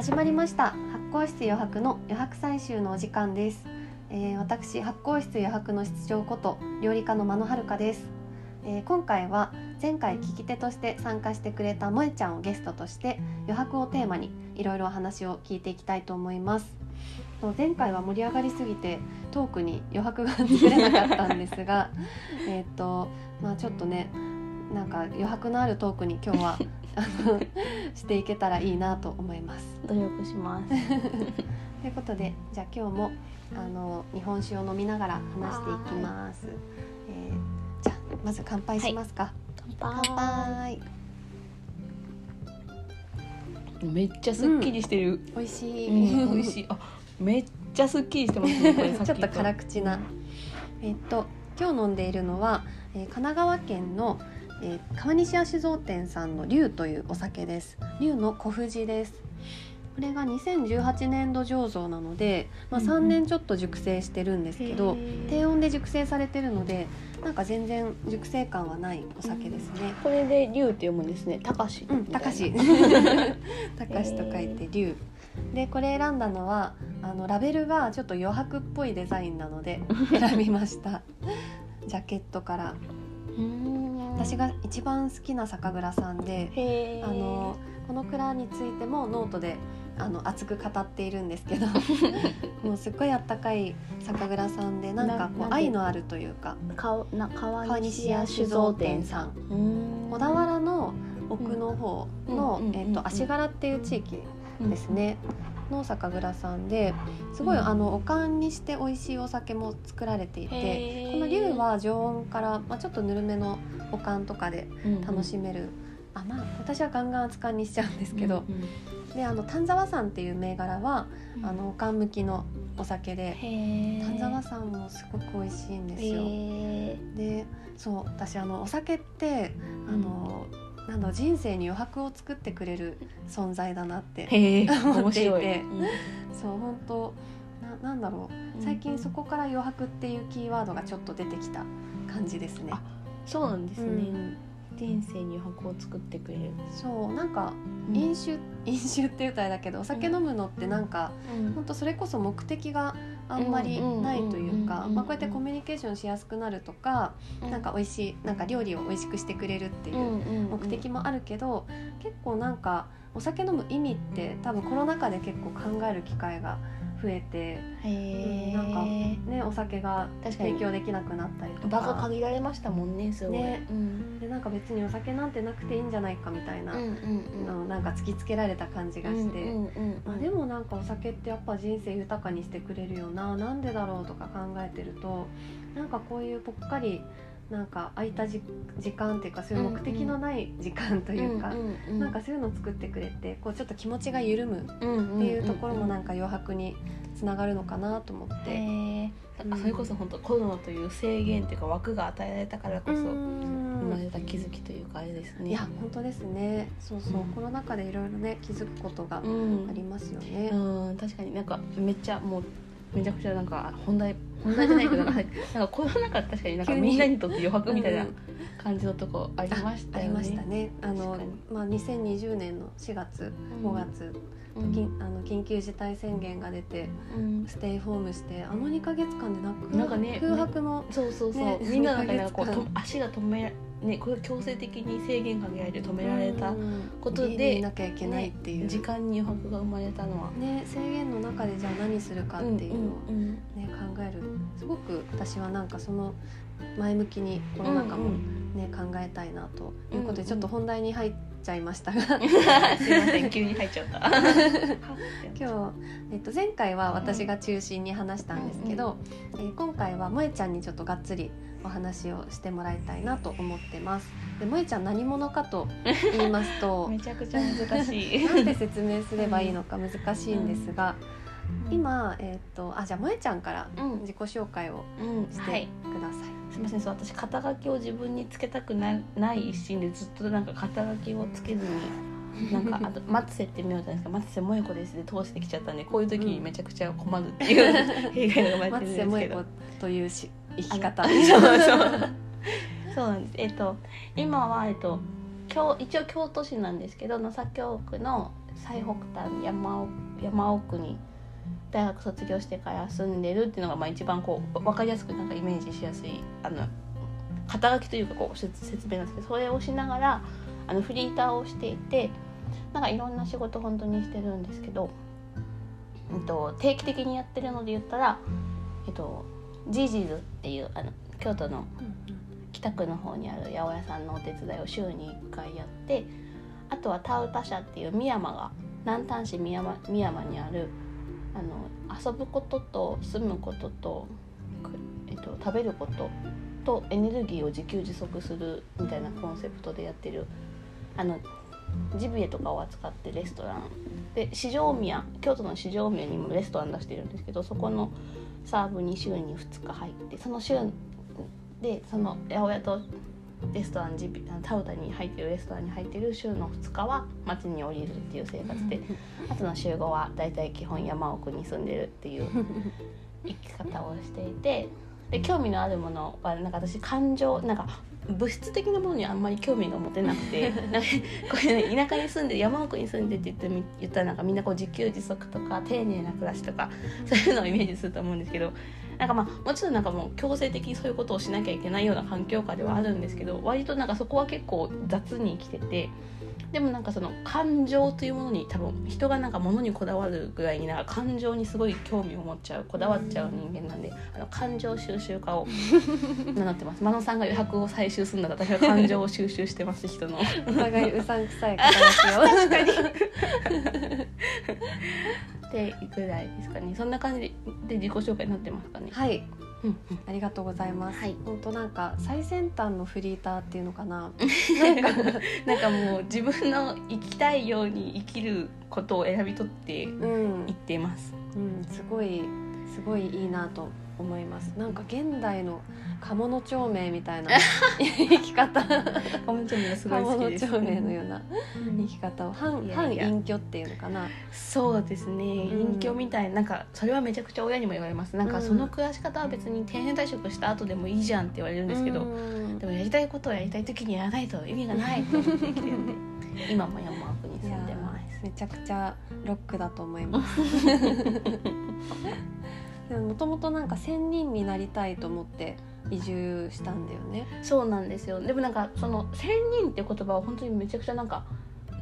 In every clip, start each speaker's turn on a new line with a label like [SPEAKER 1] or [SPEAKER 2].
[SPEAKER 1] 始まりました。発酵室余白の余白採集のお時間です、えー、私発酵室余白の室長こと料理家の間野遥です、えー、今回は前回聞き手として参加してくれた萌ちゃんをゲストとして余白をテーマにいろいろお話を聞いていきたいと思います。前回は盛り上がりすぎてトークに余白が作れなかったんですが えっとまあちょっとねなんか余白のあるトークに今日はあ のしていけたらいいなと思います。
[SPEAKER 2] 努力します。
[SPEAKER 1] ということでじゃあ今日もあの日本酒を飲みながら話していきます。えー、じゃあまず乾杯しますか。
[SPEAKER 2] 乾杯。
[SPEAKER 1] 乾杯。
[SPEAKER 2] めっちゃすっきりしてる。
[SPEAKER 1] 美味しい。
[SPEAKER 2] うん、美味しい。あ、めっちゃすっきりしてますね。これ
[SPEAKER 1] ちょっと辛口な。えっと今日飲んでいるのは、えー、神奈川県のえー、川西屋酒造店さんの龍というお酒です。龍の小藤です。これが2018年度醸造なので、まあ、3年ちょっと熟成してるんですけど、うん、低温で熟成されてるのでなんか全然熟成感はないお酒ですね、
[SPEAKER 2] これで龍って読むんですね。高し。
[SPEAKER 1] うん高し。高しと書いて龍。でこれ選んだのはあのラベルがちょっと余白っぽいデザインなので選びました。ジャケットから私が一番好きな酒蔵さんであのこの蔵についてもノートであの熱く語っているんですけど もうすっごいあったかい酒蔵さんでなんかこう愛のあるというか川西屋酒造店さん。小田原の奥の方の、えーと、足柄っていう地域ですね、の酒蔵さんですごい、うん、あのおかんにして美味しいお酒も作られていてこの龍は常温から、まあ、ちょっとぬるめのおかんとかで楽しめる、うんうん、あまあ私はガンガン熱燗にしちゃうんですけど、うんうん、であの丹沢山っていう銘柄は、うん、あのおかん向きのお酒で丹沢山もすごく美味しいんですよ。でそう私あのお酒ってあの、うん、なんだ人生に余白を作ってくれる存在だなって思っていて、うん、そう本当ななんだろう。最近そこから余白っていうキーワードがちょっと出てきた感じですね。
[SPEAKER 2] そうなんですね、うん、人生に余白を作ってくれる。
[SPEAKER 1] そうなんか飲酒、うん、飲酒 って言うたらだけどお酒飲むのってなんか、うん、本当それこそ目的があんまりないというかまあこうやってコミュニケーションしやすくなるとか、うん、なんか美味しいなんか料理を美味しくしてくれるっていう目的もあるけど、結構なんかお酒飲む意味って多分コロナ禍で結構考える機会が増えて、うん、なんかねお酒が提供できなくなったりとか。
[SPEAKER 2] 場が限られましたもんねすごい、
[SPEAKER 1] ね。うん、でなんか別にお酒なんてなくていいんじゃないかみたいな、のなんか突きつけられた感じがして、まあ、でもなんかお酒ってやっぱ人生豊かにしてくれるよな。なんでだろうとか考えてるとなんかこういうぽっかりなんか空いた時間っていうかそういう目的のない時間というか、なんかそういうのを作ってくれてこうちょっと気持ちが緩むっていうところもなんか余白につながるのかなと思って、
[SPEAKER 2] うん、それこそ本当コロナという制限っていうか枠が与えられたからこそ生まれた気づきというかあれですね。
[SPEAKER 1] いや本当ですね。そうそう、うん、コロナ禍でいろいろね気づくことがありますよね。
[SPEAKER 2] うん、確かになんかめっちゃもうめちゃくちゃなんか本題本題じゃないけどなんかなんかコロナ禍確かになんかみんなにとって余白みたいな感じのとこありました
[SPEAKER 1] よね。ありましたね。あのまあ2020年の4月5月、うん、あの緊急事態宣言が出て、うん、ステイホームしてあの2か月間でなく
[SPEAKER 2] なんかね
[SPEAKER 1] 空白の、
[SPEAKER 2] ね、そうそうそう、ね、みんななんかなんかこうと足が止めね、これ強制的に制限かけられて止められたことで、
[SPEAKER 1] いなきゃいけないっていう、
[SPEAKER 2] ね、時間に余白が生まれたのは、
[SPEAKER 1] ね、制限の中でじゃあ何するかっていうのを、ね考える。すごく私はなんかその前向きにコロナ禍も、ね考えたいなということで、ちょっと本題に入っちゃいましたが。すい
[SPEAKER 2] ません急に入っちゃった。
[SPEAKER 1] 今日、えっと、前回は私が中心に話したんですけど、えー、今回は萌ちゃんにちょっとがっつりお話をしてもらいたいなと思ってます。で萌ちゃん何者かと 言いますと
[SPEAKER 2] めちゃくちゃ難しい。
[SPEAKER 1] なんて説明すればいいのか難しいんですが、うん、今、えー、っとあじゃあ萌ちゃんから自己紹介をしてください。うんはい。
[SPEAKER 2] すみません。そう私肩書きを自分につけたくなない一心でずっとなんか肩書きをつけずになんかあと松瀬って名字なんですか。松瀬萌子です。で通してきちゃったんでこういう時にめちゃくちゃ困るっていう 弊害が生まれてるんですけど。
[SPEAKER 1] 松瀬萌子というし生き方。
[SPEAKER 2] そうそう。そう。なんです。えっと今はえっと京一応京都市なんですけど野左京区の最北端山山奥に大学卒業してから住んでるっていうのがまあ一番こう分かりやすくなんかイメージしやすいあの肩書きというかこう説明なんですけどそれをしながらあのフリーターをしていてなんかいろんな仕事本当にしてるんですけど、えっと、定期的にやってるので言ったら、えっと、ジージーズっていうあの京都の北区の方にある八百屋さんのお手伝いを週に1回やってあとは田歌社っていう深山が南丹市深山深山にあるあの遊ぶことと住むことと、えっと、食べることとエネルギーを自給自足するみたいなコンセプトでやってるあのジビエとかを扱ってレストラン。で四条宮京都の四条宮にもレストラン出してるんですけどそこのサーブに週に2日入ってその週でその八百屋とレストランジビタウタに入ってるレストランに入ってる週の2日は町に降りるっていう生活であとの週5は大体基本山奥に住んでるっていう 生き方をしていてで興味のあるものはなんか私感情なんか物質的なものにあんまり興味が持てなくて なんかこれ、ね、田舎に住んで山奥に住んでって言って言ったらなんかみんなこう自給自足とか丁寧な暮らしとかそういうのをイメージすると思うんですけどなんかまあもちろんなんかもう強制的にそういうことをしなきゃいけないような環境下ではあるんですけど割となんかそこは結構雑に生きてて。でもなんかその感情というものに多分人がなんか物にこだわるぐらいになんか感情にすごい興味を持っちゃうこだわっちゃう人間なんであの感情収集家を 名乗ってます。真野さんが余白を採集するんだら私は感情を収集してます人の。
[SPEAKER 1] お互いうさんくさい肩書きを確かに。
[SPEAKER 2] ってぐらいですかね。そんな感じで自己紹介になってますかね。
[SPEAKER 1] はいありがとうございます。はい、本当なんか最先端のフリーターっていうのかな。
[SPEAKER 2] なんかなんかもう自分の生きたいように生きることを選び取って言っています。
[SPEAKER 1] うん、うん、すごいすごいいいなと思いますなんか現代の鴨の長命みたいな 生き方。
[SPEAKER 2] 鴨の長命すごい好きです。
[SPEAKER 1] 鴨の長命のような生き方を。反反隠居っていうのかな。
[SPEAKER 2] そうですね。隠居みたい。なんかそれはめちゃくちゃ親にも言われます。なんかその暮らし方は別に定年退職した後でもいいじゃんって言われるんですけどでもやりたいことをやりたい時にやらないと意味がないと思って生きてるんで今も山奥に住んでます。
[SPEAKER 1] めちゃくちゃロックだと思います。もともとなんか仙人になりたいと思って移住したんだよね。
[SPEAKER 2] そうなんですよ。でもなんかその仙人って言葉は本当にめちゃくちゃなんか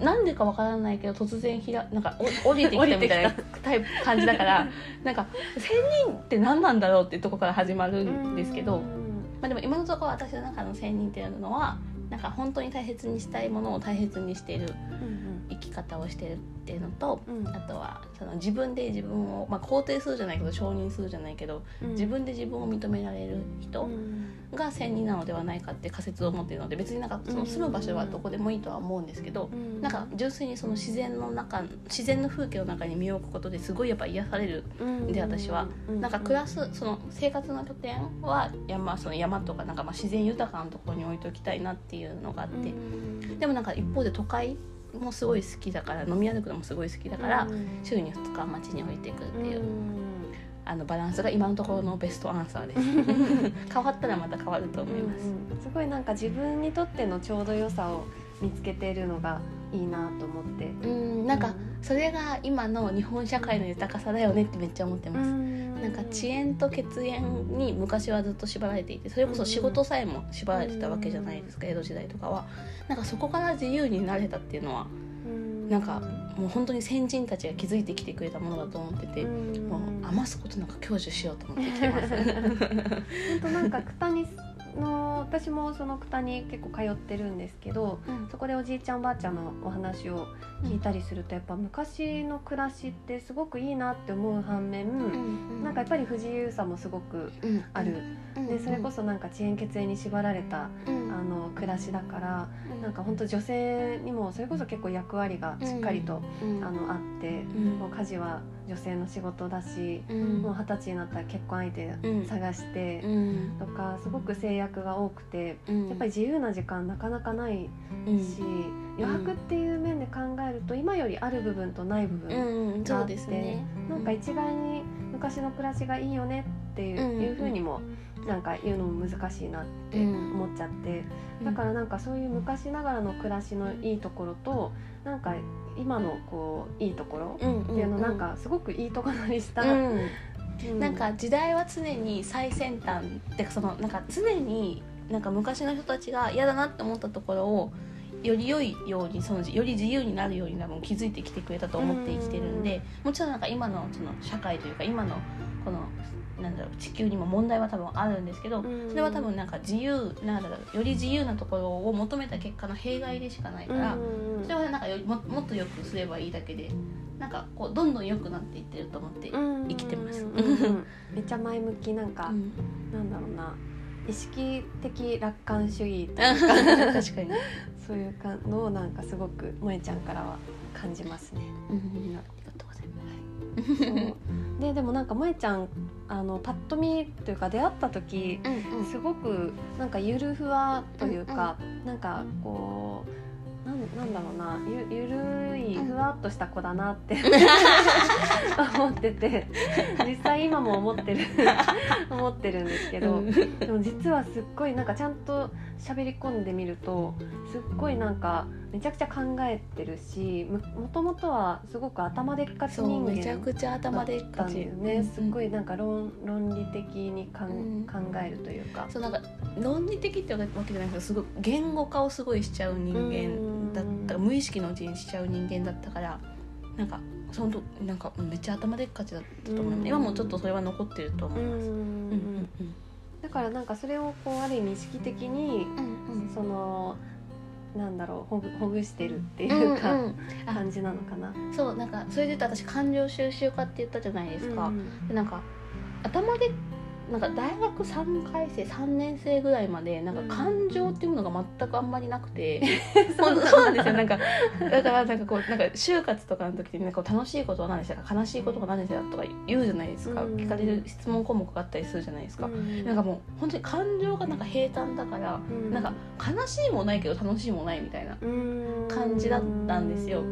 [SPEAKER 2] なんでかわからないけど突然ひらなんか 降りてきたみたいなタイプ感じだから なんか仙人って何なんだろうっていうとこから始まるんですけど、まあ、でも今のところ私の中の仙人っていうのはなんか本当に大切にしたいものを大切にしている生き方をしてるっていうのと、うん、あとはその自分で自分を、まあ、肯定するじゃないけど承認するじゃないけど、うん、自分で自分を認められる人が仙人なのではないかって仮説を持っているので別になんかその住む場所はどこでもいいとは思うんですけど、うん、なんか純粋にその自然の中自然の風景の中に身を置くことですごいやっぱ癒されるんで私は。なんか暮らすその生活の拠点は山その山とかなんかまあ自然豊かなところに置いときたいなっていうのがあって、でもなんか一方で都会もすごい好きだから飲み歩くのもすごい好きだから、週に2日街に置いていくっていう。あのバランスが今のところのベストアンサーです。変わったらまた変わると思います、
[SPEAKER 1] うん、すごいなんか自分にとってのちょうど良さを見つけているのがいいなと思って。
[SPEAKER 2] うんなんかそれが今の日本社会の豊かさだよねってめっちゃ思ってます。なんか遅延と血縁に昔はずっと縛られていてそれこそ仕事さえも縛られてたわけじゃないですか江戸時代とかは。なんかそこから自由になれたっていうのはなんかもう本当に先人たちが築いてきてくれたものだと思っててもう余すことなく享受しようと思ってきてます。本
[SPEAKER 1] 当なんか九谷の私もその九に結構通ってるんですけど、うん、そこでおじいちゃんおばあちゃんのお話を聞いたりするとやっぱ昔の暮らしってすごくいいなって思う反面、うん、なんかやっぱり不自由さもすごくある、うん、でそれこそなんか遅延血縁に縛られた、あの暮らしだから、うん、なんか本当女性にもそれこそ結構役割がしっかりと、あのあって、もう家事は女性の仕事だし、もう二十歳になったら結婚相手探して、とかすごく制約が多くて、やっぱり自由な時間なかなかないし、余白っていう面で考えると今よりある部分とない部分があって、うんね、なんか一概に昔の暮らしがいいよねっていう,、いうふうにもなんか言うのも難しいなって思っちゃって、うん、だからなんかそういう昔ながらの暮らしのいいところとなんか今のこういいところっていうのなんかすごくいいところにした。
[SPEAKER 2] なんか時代は常に最先端ってそのなんか常になんか昔の人たちが嫌だなって思ったところをより良いようにそのより自由になるように多分気づいてきてくれたと思って生きてるんでもちろんなんか今のその社会というか今のこのなんだろう地球にも問題は多分あるんですけどそれは多分なんか自由なんだろうより自由なところを求めた結果の弊害でしかないからそれはなんかよももっとよくすればいいだけでなんかこうどんどん良くなっていってると思って生きてます。
[SPEAKER 1] めっちゃ前向きなんか、うん、なんだろうな。意識的楽観主義というか。確かに。そういうかのをなんかすごく萌ちゃんからは感じますね。
[SPEAKER 2] うん、
[SPEAKER 1] ででもなんか萌ちゃんあのパッと見というか出会った時、うんうん、すごくなんかゆるふわというか、うんうん、なんかこう。なんなんだろうなゆゆるいふわっとした子だなって 思ってて実際今も思ってる思ってるんですけど、でも実はすっごいなんかちゃんと喋り込んでみるとすっごいなんかめちゃくちゃ考えてるしもともとはすごく頭でっかち人間めちゃくちゃ頭でっかち。ね、すっごいなんか論論理的にかん、うん、考えるというか。
[SPEAKER 2] そうなんか論理的ってわけじゃないけどすごい言語化をすごいしちゃう人間だった無意識のうちにしちゃう人間だったからなんかそのなんかめっちゃ頭でっかちだったと思う、今もちょっとそれは残ってると思います。うんうん
[SPEAKER 1] うんだからなんかそれをこうある意味意識的に、うんうん、そのなんだろうほぐほぐしてるっていうか、うんうん、感じなのかな。
[SPEAKER 2] そうなんかそれで言うと私感情収集家って言ったじゃないですか、うん、でなんか頭でなんか大学3回生3年生ぐらいまでなんか感情っていうものが全くあんまりなくて、うん、そうなんですよ。なんかだからなんかこうなんか就活とかの時になんか楽しいことは何でしたか悲しいことは何でしたかとか言うじゃないですか、うん、聞かれる質問項目があったりするじゃないですか、うん、なんかもう本当に感情がなんか平坦だから、うん、なんか悲しいもないけど楽しいもないみたいな感じだったんですよ。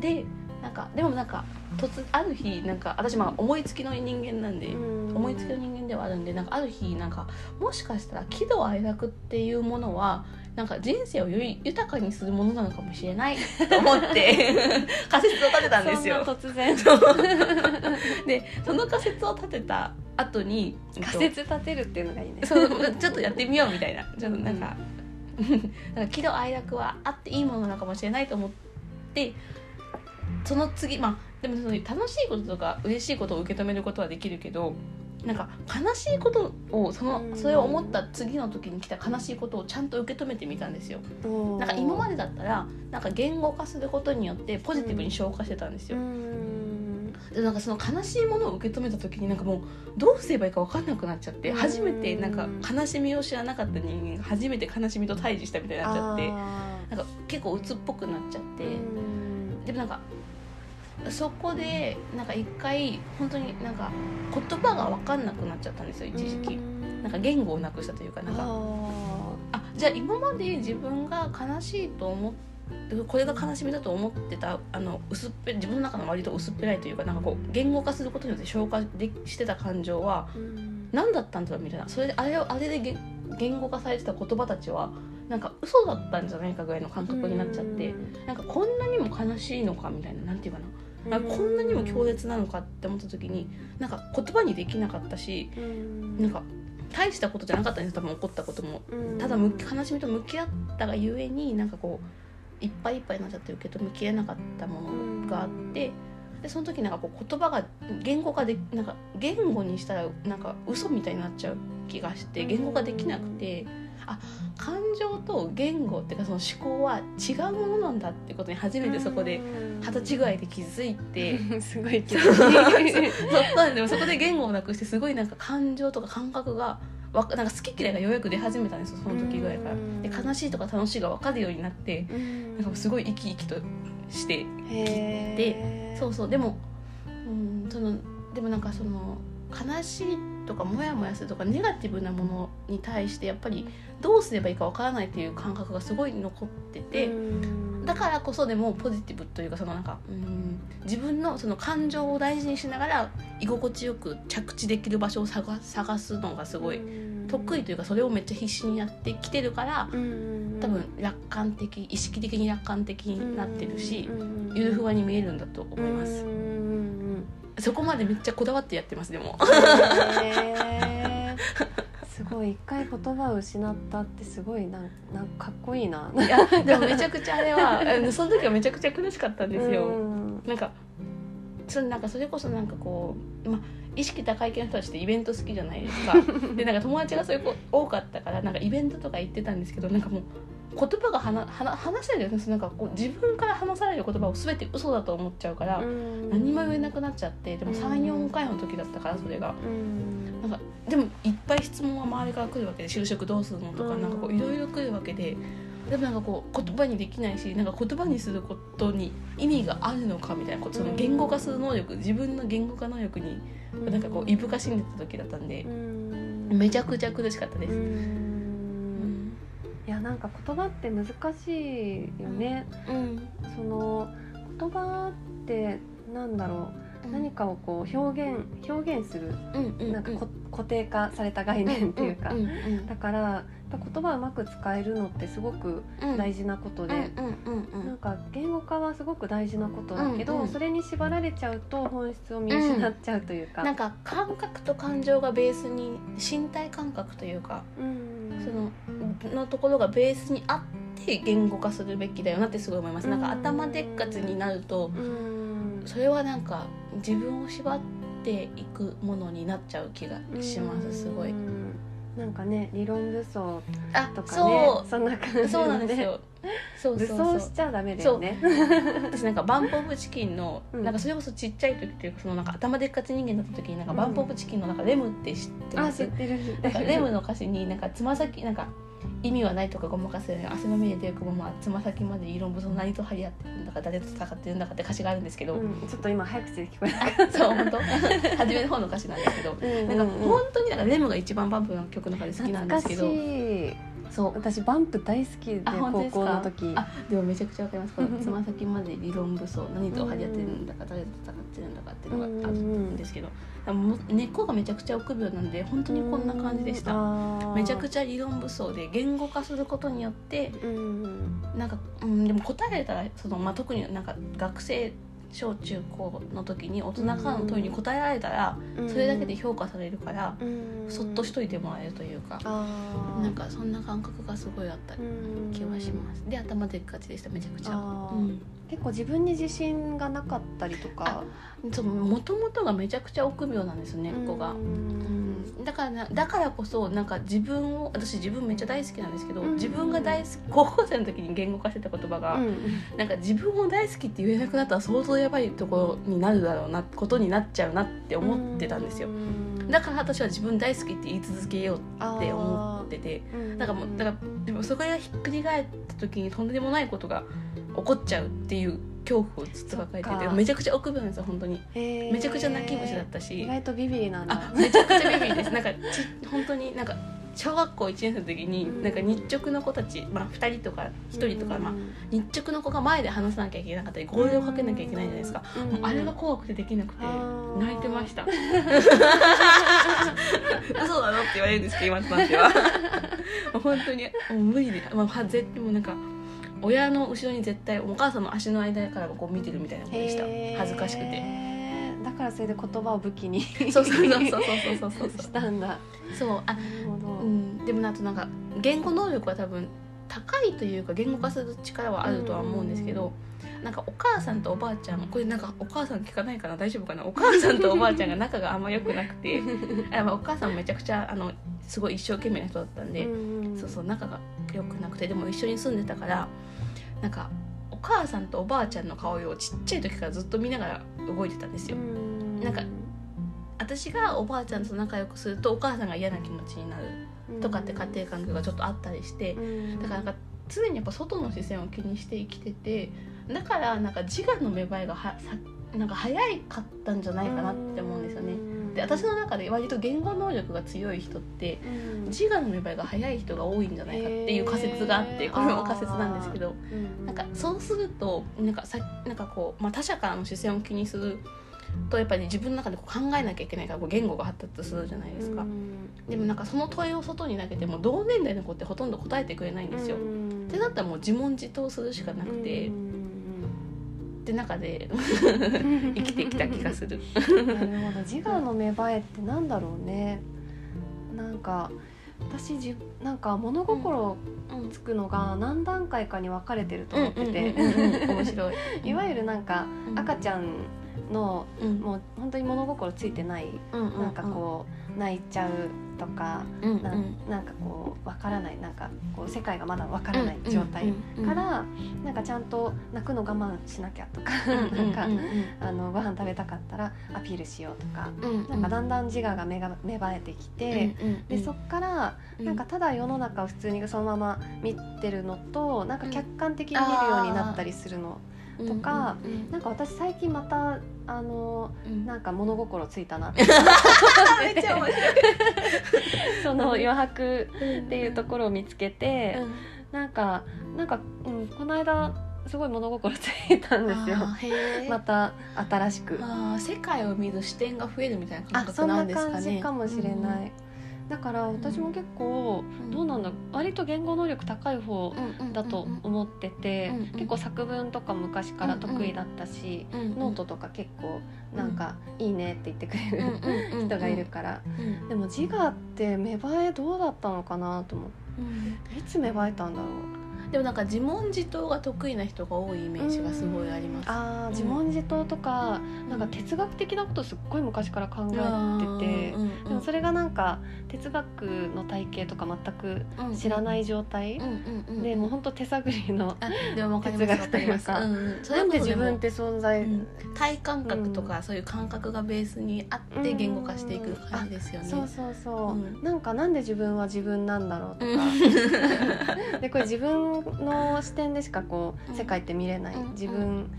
[SPEAKER 2] でなんかでもなんか突ある日なんか私まあ思いつきの人間なんで思いつきの人間ではあるんでなんかある日なんかもしかしたら喜怒哀楽っていうものはなんか人生をより豊かにするものなのかもしれないと思って 仮説を立てたんですよ。
[SPEAKER 1] 突然
[SPEAKER 2] でその仮説を立てた後に
[SPEAKER 1] 仮説立てるっていうのがいいね。
[SPEAKER 2] そうちょっとやってみようみたいなちょっとなんか、うん、なんか喜怒哀楽はあっていいものなのかもしれないと思ってその次まあでもその楽しいこととか嬉しいことを受け止めることはできるけどなんか悲しいことをそのそれを思った次の時に来た悲しいことをちゃんと受け止めてみたんですよ。なんか今までだったらなんか言語化することによってポジティブに消化してたんですよ。でなんかその悲しいものを受け止めた時になんかもうどうすればいいか分かんなくなっちゃって初めてなんか悲しみを知らなかった人間初めて悲しみと対峙したみたいになっちゃってなんか結構鬱っぽくなっちゃって。でもなんかそこでなんか一回本当になんか言葉が分かんなくなっちゃったんですよ一時期。なんか言語をなくしたというかなんか。あじゃあ今まで自分が悲しいと思ってこれが悲しみだと思ってたあの薄っぺ自分の中の割と薄っぺらいというかなんかこう言語化することによって消化でしてた感情は何だったんだろうみたいな。それであれあれで言語化されてた言葉たちはなんか嘘だったんじゃないかぐらいの感覚になっちゃってなんかこんなにも悲しいのかみたいななんていうかなあこんなにも強烈なのかって思った時になんか言葉にできなかったし、うなんか大したことじゃなかったんです。多分起こったことも、ただ悲しみと向き合ったがゆえになんかこういっぱいいっぱいになっちゃって受け止めきれなかったものがあって。でその時なんかこう言葉が言語化でなんか言語にしたらなんか嘘みたいになっちゃう気がして言語化できなくて、あ感情と言語っていうかその思考は違うものなんだってことに初めてそこで二十歳ぐらいで気づいて。
[SPEAKER 1] すごい
[SPEAKER 2] 気づいて。そうでもそこで言語をなくしてすごいなんか感情とか感覚がわなんか好き嫌いがようやく出始めたんですよその時ぐらいから。で悲しいとか楽しいが分かるようになってなんかすごい生き生きとしてきてそうそうでもうんそのでもなんかその悲しいとかモヤモヤするとかネガティブなものに対してやっぱりどうすればいいかわからないっていう感覚がすごい残っててだからこそでもポジティブというかそのなんかうん自分のその感情を大事にしながら居心地よく着地できる場所を探探すのがすごい得意というかそれをめっちゃ必死にやってきてるから多分楽観的意識的に楽観的になってるしゆるふわに見えるんだと思いますそこまでめっちゃこだわってやってますでも。
[SPEAKER 1] すごい一回言葉を失ったってすごいなんなんかっこいいな。
[SPEAKER 2] いやでもめちゃくちゃあれはその時はめちゃくちゃ苦しかったんですよ。なん。かそなんかそれこそなんかこうま意識高い系の人たちってイベント好きじゃないですか。でなんか友達がそういう子多かったからなんかイベントとか行ってたんですけどなんかもう言葉が話話せるなんかこう自分から話される言葉を全て嘘だと思っちゃうから何も言えなくなっちゃってでも34回の時だったからそれが。なんかでもいっぱい質問は周りから来るわけで就職どうするのとかなんかこういろいろ来るわけで。でもなんかこう言葉にできないしなんか言葉にすることに意味があるのかみたいなその言語化する能力自分の言語化能力になんかこういぶかしんでた時だったんでめちゃくちゃ苦しかったです。
[SPEAKER 1] いやなんか言葉って難しいよね。うん、その言葉ってなんだろう、何かをこう表現表現する、なんか固定化された概念っていうか、だから言葉をうまく使えるのってすごく大事なことでなんか言語化はすごく大事なことだけど、うんうん、それに縛られちゃうと本質を見失っちゃうというか、
[SPEAKER 2] うん、なんか感覚と感情がベースに身体感覚というか、うん、そののところがベースにあって言語化するべきだよなってすごい思います。なんか頭でっかちになると、それはなんか自分を縛っていくものになっちゃう気がしますすごい。
[SPEAKER 1] なんかね理論武装とかねそんな感じ
[SPEAKER 2] そうなんですよ。
[SPEAKER 1] そうそう武装しちゃダメだよね。
[SPEAKER 2] 私なんかバンプ・オブ・チキンの、うん、なんかそれこそちっちゃい時っていうかそのなんか頭でっかち人間だった時になんかバンプ・オブ・チキンのなんかレムって知ってます、うん、あ知ってる。なんかレムの歌詞になんかつま先なんか意味はないとかごまかせる汗の見えていくままつま先まで理論武装何と張り合ってるんだか誰と戦ってるんだかって歌詞があるんですけど、う
[SPEAKER 1] ん、ちょっと今早口で聞こ
[SPEAKER 2] えた そう本当。初めの方の歌詞なんですけど、うんうんうん、なんか本当になんかレムが一番バンプの曲の中で好きなんですけど
[SPEAKER 1] そう私バンプ大好きで高校の時。
[SPEAKER 2] あでもめちゃくちゃわかります。このつま先まで理論武装何と張り合ってるんだか誰と戦ってるんだかっていうのがあるんですけど、根っこがめちゃくちゃ臆病なんで本当にこんな感じでした。めちゃくちゃ理論武装で言語化することによってなんか、うん、でも答えたらその、まあ、特になんか学生小中高の時に大人からの問いに答えられたら、それだけで評価されるから、そっとしといてもらえるというか、なんかそんな感覚がすごいあった気はします。で頭でっかちでしためちゃくちゃ。うん
[SPEAKER 1] 結構自分に自信がなかったりとか。
[SPEAKER 2] もともとがめちゃくちゃ臆病なんですねここが、だからだからこそなんか自分を私自分めっちゃ大好きなんですけど、自分が大好き高校生の時に言語化してた言葉が、うん、なんか自分を大好きって言えなくなったら相当やばいところになるだろうなことになっちゃうなって思ってたんですよ、だから私は自分大好きって言い続けようって思ってて、なんかもうだからでもそこがひっくり返った時にとんでもないことが起こっちゃうっていう恐怖をずっと抱えててめちゃくちゃ奥分なんですよ本当に。めちゃくちゃ泣き虫だったし。
[SPEAKER 1] 意外とビビリなんだ。
[SPEAKER 2] めちゃくちゃビビリです。なんかち 本当になんか小学校1年生の時になんか日直の子たち、まあ、2人とか1人とか、まあ、日直の子が前で話さなきゃいけなかったり号令をかけなきゃいけないじゃないですか、もうあれが怖くてできなくて泣いてました。嘘だろって言われるんですけど今となっては 本当にもう無理で、まあ、絶対もうなんか親の後ろに絶対お母さんの足の間からこう見てるみたいなことでした。恥ずかしくて。
[SPEAKER 1] だからそれで言葉を武器に
[SPEAKER 2] そうそうそうそうそうそうそう
[SPEAKER 1] したんだ。
[SPEAKER 2] そうあうん、でもあとなんか言語能力は多分高いというか言語化する力はあるとは思うんですけど、なんかお母さんとおばあちゃんこれなんかお母さん聞かないかな？大丈夫かな？お母さんとおばあちゃんが仲があんま良くなくて。あ、まあ、お母さんもめちゃくちゃあのすごい一生懸命な人だったんで、そうそう仲が良くなくてでも一緒に住んでたからなんかお母さんとおばあちゃんの顔をちっちゃい時からずっと見ながら動いてたんですよ。なんか私がおばあちゃんと仲良くするとお母さんが嫌な気持ちになるとかって家庭環境がちょっとあったりしてだからなんか常にやっぱ外の視線を気にして生きててだからなんか自我の芽生えがはさなんか早かったんじゃないかなって思うんですよね。って私の中で割と言語能力が強い人って自我の芽生えが早い人が多いんじゃないかっていう仮説があってこれも仮説なんですけどなんかそうするとなんかさなんかこう、まあ、他者からの視線を気にするとやっぱり自分の中でこう考えなきゃいけないからこう言語が発達するじゃないですか、でもなんかその問いを外に投げても同年代の子ってほとんど答えてくれないんですよ、ってなったらもう自問自答するしかなくて、って中で 生きてきた気がする。
[SPEAKER 1] なるほど。自我の芽生えってなんだろうね。なんか私じなんか物心つくのが何段階かに分かれてると思ってて。
[SPEAKER 2] 面白い。
[SPEAKER 1] いわゆるなんか赤ちゃんの、もう本当に物心ついてない、なんかこう泣いちゃうとか、うんうん、ななんかこうわからないなんかこう世界がまだわからない状態から、なんかちゃんと泣くの我慢しなきゃとか、なんか、あのご飯食べたかったらアピールしようとか、なんかだんだん自我が芽が芽生えてきて、でそっからなんかただ世の中を普通にそのまま見てるのとなんか客観的に見るようになったりするの。とか、うんうんうん、なんか私最近またあの、うん、なんか物心ついたなって。めっちゃ面白い。その余白っていうところを見つけて、うん、なんかなんか、うん、この間すごい物心ついたんですよ。また新しく。
[SPEAKER 2] 世界を見る視点が増えるみたいな感覚なんですかね。
[SPEAKER 1] そんな感じかもしれない、うんだから私も結構どうなんだ割と言語能力高い方だと思ってて結構作文とか昔から得意だったしノートとか結構なんかいいねって言ってくれる 人がいるから。でも自我って芽生えどうだったのかなと思って。いつ芽生えたんだろう
[SPEAKER 2] でもなんか自問自答が得意な人が多いイメージがすごいあります、
[SPEAKER 1] ああ自問自答とか、なんか哲学的なことすっごい昔から考えてて、でもそれがなんか哲学の体系とか全く知らない状態、でもう本当手探りの哲学というか、なんで自分って存在、
[SPEAKER 2] 体感覚とかそういう感覚がベースにあって言語化していく感じですよね、
[SPEAKER 1] そうそうそう、なんかなんで自分は自分なんだろうとか。でこれ自分の視点でしかこう世界って見れない、自分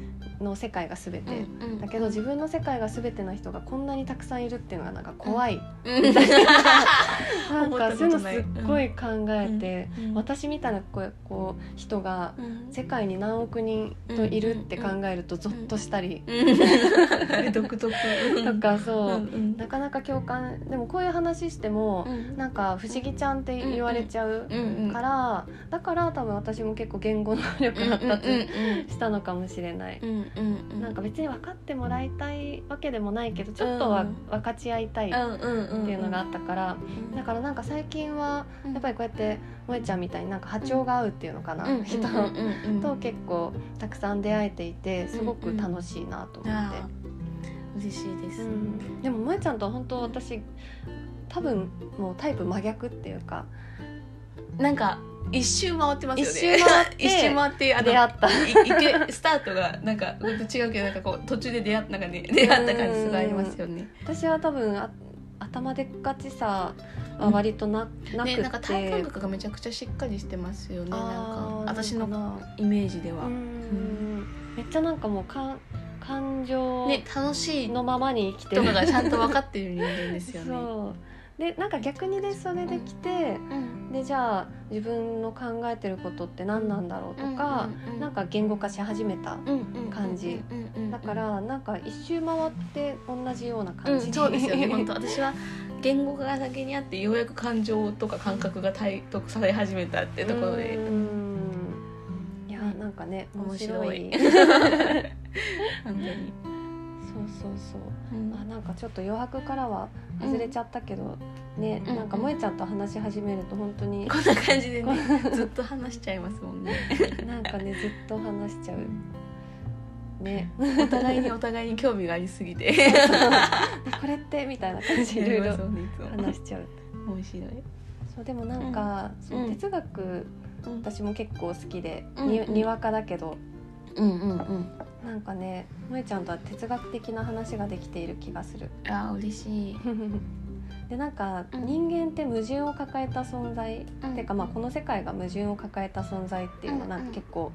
[SPEAKER 1] の世界が全て、だけど自分の世界が全ての人がこんなにたくさんいるっていうのがなんか怖い、なんかそういうのすっごい考えて、私みたいなこうこう人が世界に何億人といるって考えるとゾッとしたり、
[SPEAKER 2] 独特。
[SPEAKER 1] とかそう、なかなか共感でもこういう話しても、なんか不思議ちゃんって言われちゃうから、だから多分私も結構言語能力発達したのかもしれない。なんか別に分かってもらいたいわけでもないけどちょっとは分かち合いたいっていうのがあったからだからなんか最近はやっぱりこうやって萌ちゃんみたいになんか波長が合うっていうのかな人と。結構たくさん出会えていてすごく楽しいなと思って。
[SPEAKER 2] 嬉しいです、
[SPEAKER 1] でも萌ちゃんと本当私多分もうタイプ真逆っていうか。
[SPEAKER 2] なんか一周回ってますよ
[SPEAKER 1] ね。一周回って
[SPEAKER 2] 一周回って
[SPEAKER 1] あの出会った。
[SPEAKER 2] いけスタートがなんか違うけどなんかこう途中で出会ったなんかね出会った感じすごいありますよね。
[SPEAKER 1] 私は多分あ頭でっかちさは割とな,、
[SPEAKER 2] うん、なくて、ね、なんか体感覚がめちゃくちゃしっかりしてますよねなんか私のイメージでは、うん、
[SPEAKER 1] めっちゃなんかもうか感情
[SPEAKER 2] ね楽しい
[SPEAKER 1] のままに生きてる。
[SPEAKER 2] とかがちゃんと分かってる人間ですよね
[SPEAKER 1] でなんか逆にでそれできて、でじゃあ自分の考えてることって何なんだろうとか、うなんか言語化し始めた感じ。だからなんか一周回って同じような感じ、
[SPEAKER 2] うん、そうですよね。本当私は言語化が先にあってようやく感情とか感覚が体得され始めたっていうところで。
[SPEAKER 1] いやなんかね面白い。
[SPEAKER 2] 本当に
[SPEAKER 1] そうそうそう、うん、あなんかちょっと余白からは外れちゃったけど、うん、ね、なんか萌ちゃんと話し始めると本当に
[SPEAKER 2] こんな感じでね ずっと話しちゃいますもんね。
[SPEAKER 1] なんかねずっと話しちゃう。ね。
[SPEAKER 2] お互いにお互いに興味がありすぎて。
[SPEAKER 1] これってみたいな感じでいろいろ話しちゃう。
[SPEAKER 2] 面白い
[SPEAKER 1] そうでもなんか、うん、そう哲学、私も結構好きで、ににわかだけど。
[SPEAKER 2] うんうんうん
[SPEAKER 1] なんかね萌ちゃんとは哲学的な話ができている気がする。
[SPEAKER 2] あ嬉しい
[SPEAKER 1] でなんか
[SPEAKER 2] うん。
[SPEAKER 1] 人間って矛盾を抱えた存在、
[SPEAKER 2] うん。
[SPEAKER 1] っていうかまあこの世界が矛盾を抱えた存在っていうのをなんか結構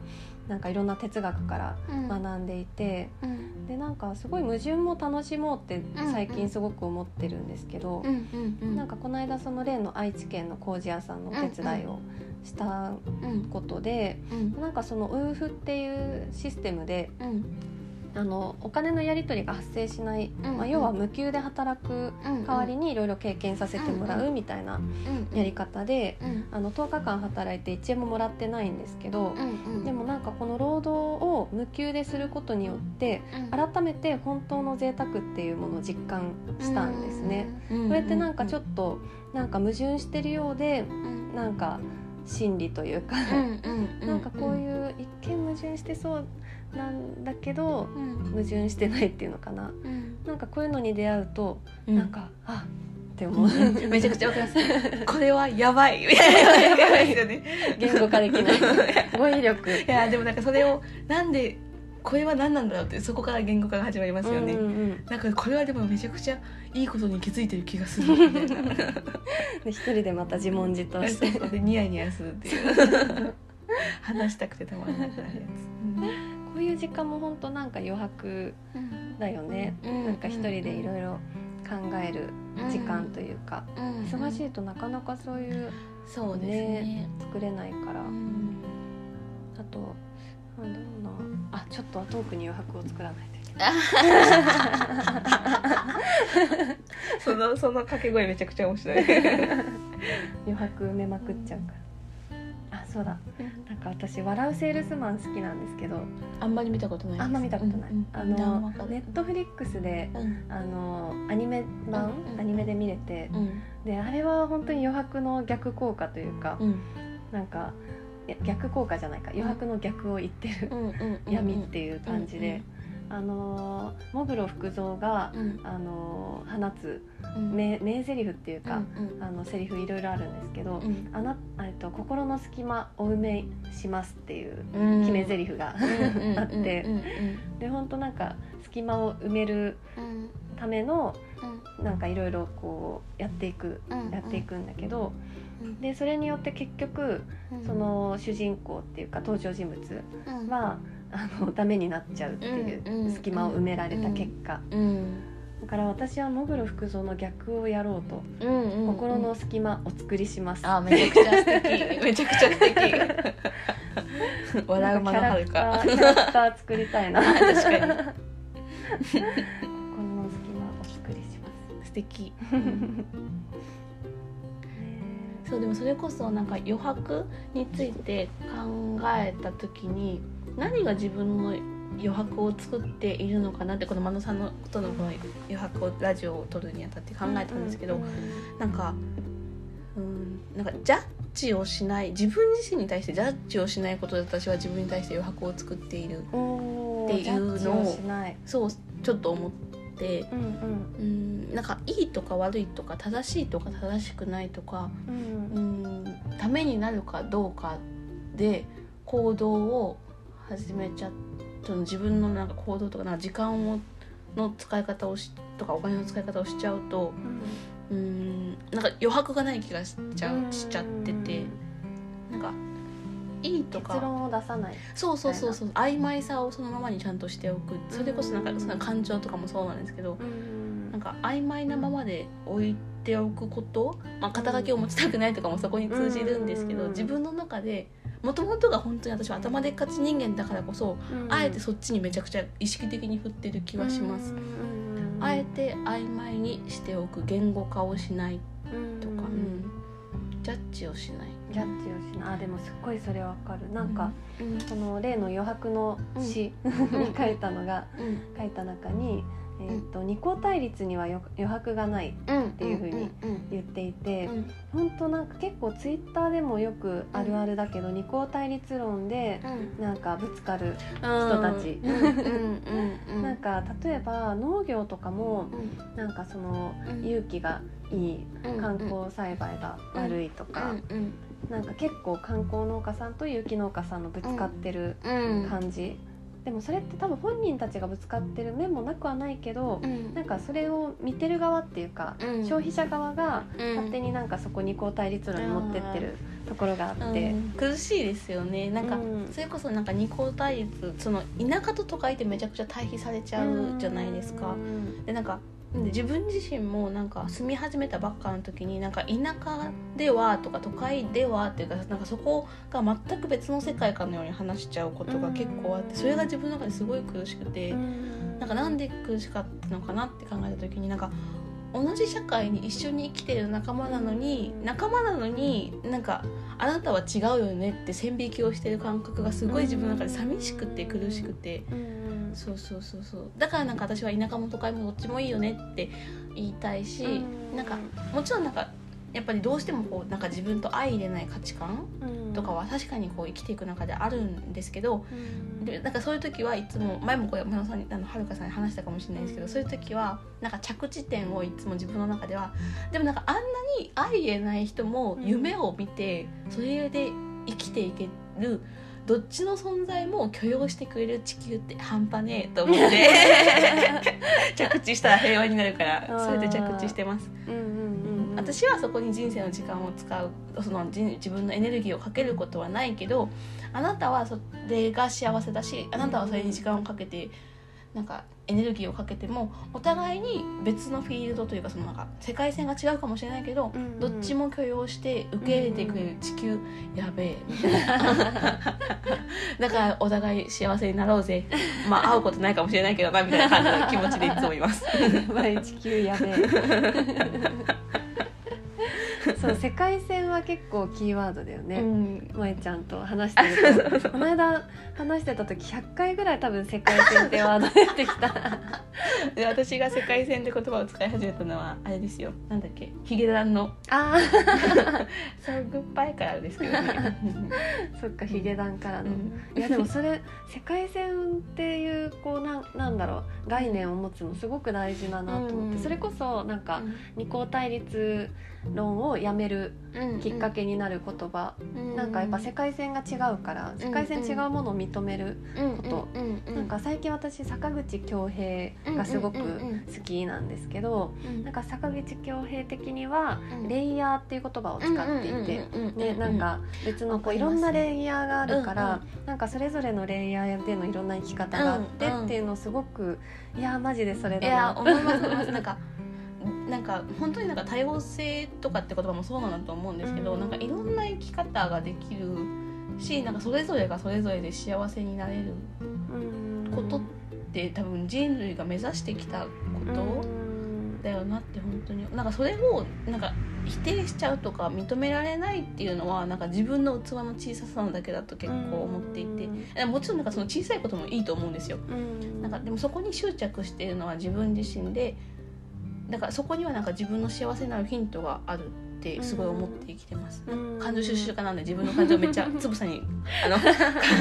[SPEAKER 1] なんかいろんな哲学から
[SPEAKER 2] うん。
[SPEAKER 1] 学んでいて
[SPEAKER 2] うん。
[SPEAKER 1] でなんかすごい矛盾も楽しもうって最近すごく思ってるんですけど
[SPEAKER 2] うん。
[SPEAKER 1] なんかこの間その例の愛知県の工事屋さんのお手伝いをした
[SPEAKER 2] うん
[SPEAKER 1] ことで
[SPEAKER 2] うん。
[SPEAKER 1] なんかそのウーフっていうシステムで
[SPEAKER 2] うん
[SPEAKER 1] あのお金のやり取りが発生しない、
[SPEAKER 2] うん
[SPEAKER 1] まあ、要は無給で働く
[SPEAKER 2] うん
[SPEAKER 1] 代わりにいろいろ経験させてもらうみたいな
[SPEAKER 2] うん
[SPEAKER 1] やり方で
[SPEAKER 2] うん
[SPEAKER 1] あの10日間働いて1円ももらってないんですけど
[SPEAKER 2] うんうん。
[SPEAKER 1] でもなんかこの労働を無給ですることによって改めて本当の贅沢っていうものを実感したんですね。
[SPEAKER 2] うん
[SPEAKER 1] これってなんかちょっとなんか矛盾してるようで
[SPEAKER 2] うん
[SPEAKER 1] なんか真理というか。
[SPEAKER 2] うんうん。
[SPEAKER 1] なんかこういう一見矛盾してそうなんだけど
[SPEAKER 2] うん。
[SPEAKER 1] 矛盾してないっていうのかな。
[SPEAKER 2] うん。
[SPEAKER 1] なんかこういうのに出会うと
[SPEAKER 2] うん。
[SPEAKER 1] なんか、あって思う。
[SPEAKER 2] めちゃくちゃわかります。これはやばい。やばいですよね。
[SPEAKER 1] 言語化できない。語彙力。
[SPEAKER 2] いやでもなんかそれをなんでこれは何なんだろうってそこから言語化が始まりますよね、
[SPEAKER 1] うんうんうん。
[SPEAKER 2] なんかこれはでもめちゃくちゃいいことに気づいてる気がする。
[SPEAKER 1] で一人でまた自問自答して。
[SPEAKER 2] でニヤニヤするっていう。話したくてたまらなくなるや
[SPEAKER 1] こういう時間も本当なんか余白
[SPEAKER 2] つ、
[SPEAKER 1] だよね、
[SPEAKER 2] うん。
[SPEAKER 1] なんか一人でいろいろ考える時間というか、忙し
[SPEAKER 2] い
[SPEAKER 1] いとなかなかそういう
[SPEAKER 2] そうですね。
[SPEAKER 1] 作れないから、
[SPEAKER 2] うん。
[SPEAKER 1] あとなんだろうな。あちょっとはトークに余白を作らないといけない。
[SPEAKER 2] そのその掛け声めちゃくちゃ面白い。
[SPEAKER 1] 余白埋めまくっちゃうから。あそうだ。なんか私笑うセールスマン好きなんですけど。
[SPEAKER 2] あんまり見たことない
[SPEAKER 1] あんま見たことない、
[SPEAKER 2] うんうん
[SPEAKER 1] あ
[SPEAKER 2] 何
[SPEAKER 1] のネットフリックスで
[SPEAKER 2] うん。
[SPEAKER 1] あのアニメ版、アニメで見れて
[SPEAKER 2] うん。
[SPEAKER 1] であれは本当に余白の逆効果というか、
[SPEAKER 2] うん。
[SPEAKER 1] なんか逆効果じゃないか。余白の逆を言ってる闇っていう感じで、あのー喪黒福造が、
[SPEAKER 2] うん。
[SPEAKER 1] あのー放つ
[SPEAKER 2] うん。
[SPEAKER 1] 名名台詞っていうか、
[SPEAKER 2] うん
[SPEAKER 1] あのセリフいろいろあるんですけど、
[SPEAKER 2] うん。
[SPEAKER 1] あなえっと心の隙間お埋めしますっていう
[SPEAKER 2] うん。
[SPEAKER 1] 決め台詞が、
[SPEAKER 2] うん
[SPEAKER 1] あって
[SPEAKER 2] うんうん
[SPEAKER 1] で本当なんか隙間を埋める
[SPEAKER 2] うん。
[SPEAKER 1] ための
[SPEAKER 2] うん。
[SPEAKER 1] なんかいろいろこうやっていく
[SPEAKER 2] うん。
[SPEAKER 1] やっていくんだけど
[SPEAKER 2] うん。
[SPEAKER 1] でそれによって結局
[SPEAKER 2] うん。
[SPEAKER 1] その主人公っていうか登場人物
[SPEAKER 2] うん。
[SPEAKER 1] はあのダメになっちゃうってい
[SPEAKER 2] う
[SPEAKER 1] 隙間を埋められた結果。
[SPEAKER 2] うん。
[SPEAKER 1] だから私は喪黒福造の逆をやろうと
[SPEAKER 2] うんうん
[SPEAKER 1] 心の隙間お作りします。
[SPEAKER 2] あめちゃくちゃ素敵。めちゃくちゃ素敵。笑う間のはるか
[SPEAKER 1] キャラクターキャラクター作りたいな。
[SPEAKER 2] 確かに。
[SPEAKER 1] 心の隙間お作りします。
[SPEAKER 2] 素敵。
[SPEAKER 1] ね
[SPEAKER 2] そうでもそれこそなんか余白について考えた時に何が自分の余白を作っているのかなってこの真野さんのことのこの余白をラジオを撮るにあたって考えたんですけど、
[SPEAKER 1] うん
[SPEAKER 2] なんかうんなんかジャッジをしない自分自身に対してジャッジをしないことで私は自分に対して余白を作っている。
[SPEAKER 1] お
[SPEAKER 2] っていうのをそうちょっと思って。
[SPEAKER 1] うんうん。
[SPEAKER 2] うんなんかいいとか悪いとか正しいとか正しくないとか
[SPEAKER 1] うん。
[SPEAKER 2] うんためになるかどうかで行動を始めちゃその自分のなんか行動とかな時間をの使い方をしとかお金の使い方をしちゃうとうんなんか余白がない気がしちゃうしちゃっててなんかいいとか。
[SPEAKER 1] 結論を出さない。
[SPEAKER 2] そうそうそうそう。曖昧さをそのままにちゃんとしておく。それこそなんかその感情とかもそうなんですけどなんか曖昧なままで置いておくこと、まあ、肩書きを持ちたくないとかもそこに通じるんですけど
[SPEAKER 1] うん。
[SPEAKER 2] 自分の中でもともとが本当に私は頭でっかち人間だからこそあえてそっちにめちゃくちゃ意識的に振ってる気はします。
[SPEAKER 1] うん。うん
[SPEAKER 2] あえて曖昧にしておく言語化をしない
[SPEAKER 1] うん
[SPEAKER 2] とか、うん。ジャッジをしない。
[SPEAKER 1] ジャッジをしない。あでもすっごいそれわかる。なんか、
[SPEAKER 2] うん。
[SPEAKER 1] その例の余白の詩に書いたのが
[SPEAKER 2] うん。
[SPEAKER 1] 書いた中に、えー、と二項対立には余余白がない
[SPEAKER 2] うん
[SPEAKER 1] っていう風に
[SPEAKER 2] うん
[SPEAKER 1] 言っていて、
[SPEAKER 2] うん。
[SPEAKER 1] 本当なんか結構ツイッターでもよくあるあるだけど、二項対立論で
[SPEAKER 2] うん。
[SPEAKER 1] なんかぶつかる、
[SPEAKER 2] 人
[SPEAKER 1] たち。
[SPEAKER 2] うんうんうん
[SPEAKER 1] なんか例えば農業とかも
[SPEAKER 2] うん。
[SPEAKER 1] なんかその
[SPEAKER 2] うん。
[SPEAKER 1] 勇気がいい
[SPEAKER 2] うん
[SPEAKER 1] 観光栽培が悪いとか、
[SPEAKER 2] うん
[SPEAKER 1] なんか結構観光農家さんと有機農家さんのぶつかってる
[SPEAKER 2] うん。
[SPEAKER 1] 感じでもそれって多分本人たちがぶつかってる面もなくはないけど、
[SPEAKER 2] うん。
[SPEAKER 1] なんかそれを見てる側っていうか、
[SPEAKER 2] うん。
[SPEAKER 1] 消費者側が
[SPEAKER 2] うん。
[SPEAKER 1] 勝手になんかそこにこう対立論に持ってってるところがあって、
[SPEAKER 2] うん苦しいですよね。なんか、
[SPEAKER 1] うん。
[SPEAKER 2] それこそなんか二項対立その田舎と都会ってめちゃくちゃ対比されちゃうじゃないですか。
[SPEAKER 1] うん。
[SPEAKER 2] でなんかで自分自身もなんか住み始めたばっかの時になんか田舎ではとか都会ではっていうかなんかそこが全く別の世界かのように話しちゃうことが結構あってそれが自分の中ですごい苦しくて
[SPEAKER 1] うん。
[SPEAKER 2] なんかなんで苦しかったのかなって考えた時になんか同じ社会に一緒に生きてる仲間なのに仲間なのになんかあなたは違うよねって線引きをしてる感覚がすごい自分の中で寂しくて苦しくて。
[SPEAKER 1] うん
[SPEAKER 2] そうそうそうそう。だからなんか私は田舎も都会もどっちもいいよねって言いたいし、
[SPEAKER 1] うん。
[SPEAKER 2] なんかもちろんなんかやっぱりどうしてもこうなんか自分と相入れない価値観
[SPEAKER 1] うん。
[SPEAKER 2] とかは確かにこう生きていく中であるんですけど
[SPEAKER 1] うん。
[SPEAKER 2] でなんかそういう時はいつも前もこれ山野さんにあのはるかさんに話したかもしれないですけどそういう時はなんか着地点をいつも自分の中ではでもなんかあんなに相入れない人も夢を見てそれで生きていけるどっちの存在も許容してくれる地球って半端ねえと思って。着地したら平和になるからそれで着地してます。
[SPEAKER 1] うんうんうんうん
[SPEAKER 2] 私はそこに人生の時間を使うその人自分のエネルギーをかけることはないけどあなたはそれが幸せだしあなたはそれに時間をかけてなんかエネルギーをかけてもお互いに別のフィールドというかそのなんか世界線が違うかもしれないけど、
[SPEAKER 1] うんうん
[SPEAKER 2] どっちも許容して受け入れてくれる地球、やべえみたいな。だからお互い幸せになろうぜ。まあ会うことないかもしれないけどなみたいな感じの気持ちでいつもいます。
[SPEAKER 1] 地球やべえ。そう世界線は結構キーワードだよ
[SPEAKER 2] う
[SPEAKER 1] ね、
[SPEAKER 2] ん。
[SPEAKER 1] 萌ちゃんと話してると。この間話してた時100回ぐらい多分世界線ってワード出てきた。
[SPEAKER 2] で 私が世界線って言葉を使い始めたのはあれですよ。なんだっけ？ヒゲダンの。
[SPEAKER 1] あ「
[SPEAKER 2] そうグッバイ」からですけどね。
[SPEAKER 1] ー そっかヒゲダンからの、
[SPEAKER 2] うん。
[SPEAKER 1] いやでもそれ世界線っていうこうなんなんだろう。概念を持つのすごく大事だなと思って、
[SPEAKER 2] うん。
[SPEAKER 1] それこそなんか二項対立論をやめるきっかけになる言葉、なんかやっぱ世界線が違うから世界線違うものを認める、こと。なんか最近私坂口恭平がすごく好きなんですけど、なんか坂口恭平的にはレイヤーっていう言葉を使っていて。ね、なんか別のこういろんなレイヤーがあるから、なんかそれぞれのレイヤーでのいろんな生き方があってっていうのをすごくいやマジでそれ
[SPEAKER 2] いや
[SPEAKER 1] だな
[SPEAKER 2] 思います思います。なんか なんか本当になんか多様性とかって言葉もそうなんだと思うんですけど、
[SPEAKER 1] うん。
[SPEAKER 2] なんかいろんな生き方ができるしなんかそれぞれがそれぞれで幸せになれる
[SPEAKER 1] うん。
[SPEAKER 2] ことって多分人類が目指してきたこと、
[SPEAKER 1] うん。
[SPEAKER 2] だよなって本当に。なんかそれをなんか否定しちゃうとか認められないっていうのはなんか自分の器の小ささなだけだと結構思っていて、でもちろんなんかその小さいこともいいと思うんですよ。
[SPEAKER 1] うん。
[SPEAKER 2] なんかでもそこに執着しているのは自分自身でだからそこにはなんか自分の幸せになるヒントがあるってすごい思って生きてます、
[SPEAKER 1] うん。
[SPEAKER 2] 感情収集家なんで自分の感情をめっちゃ つぶさにあの観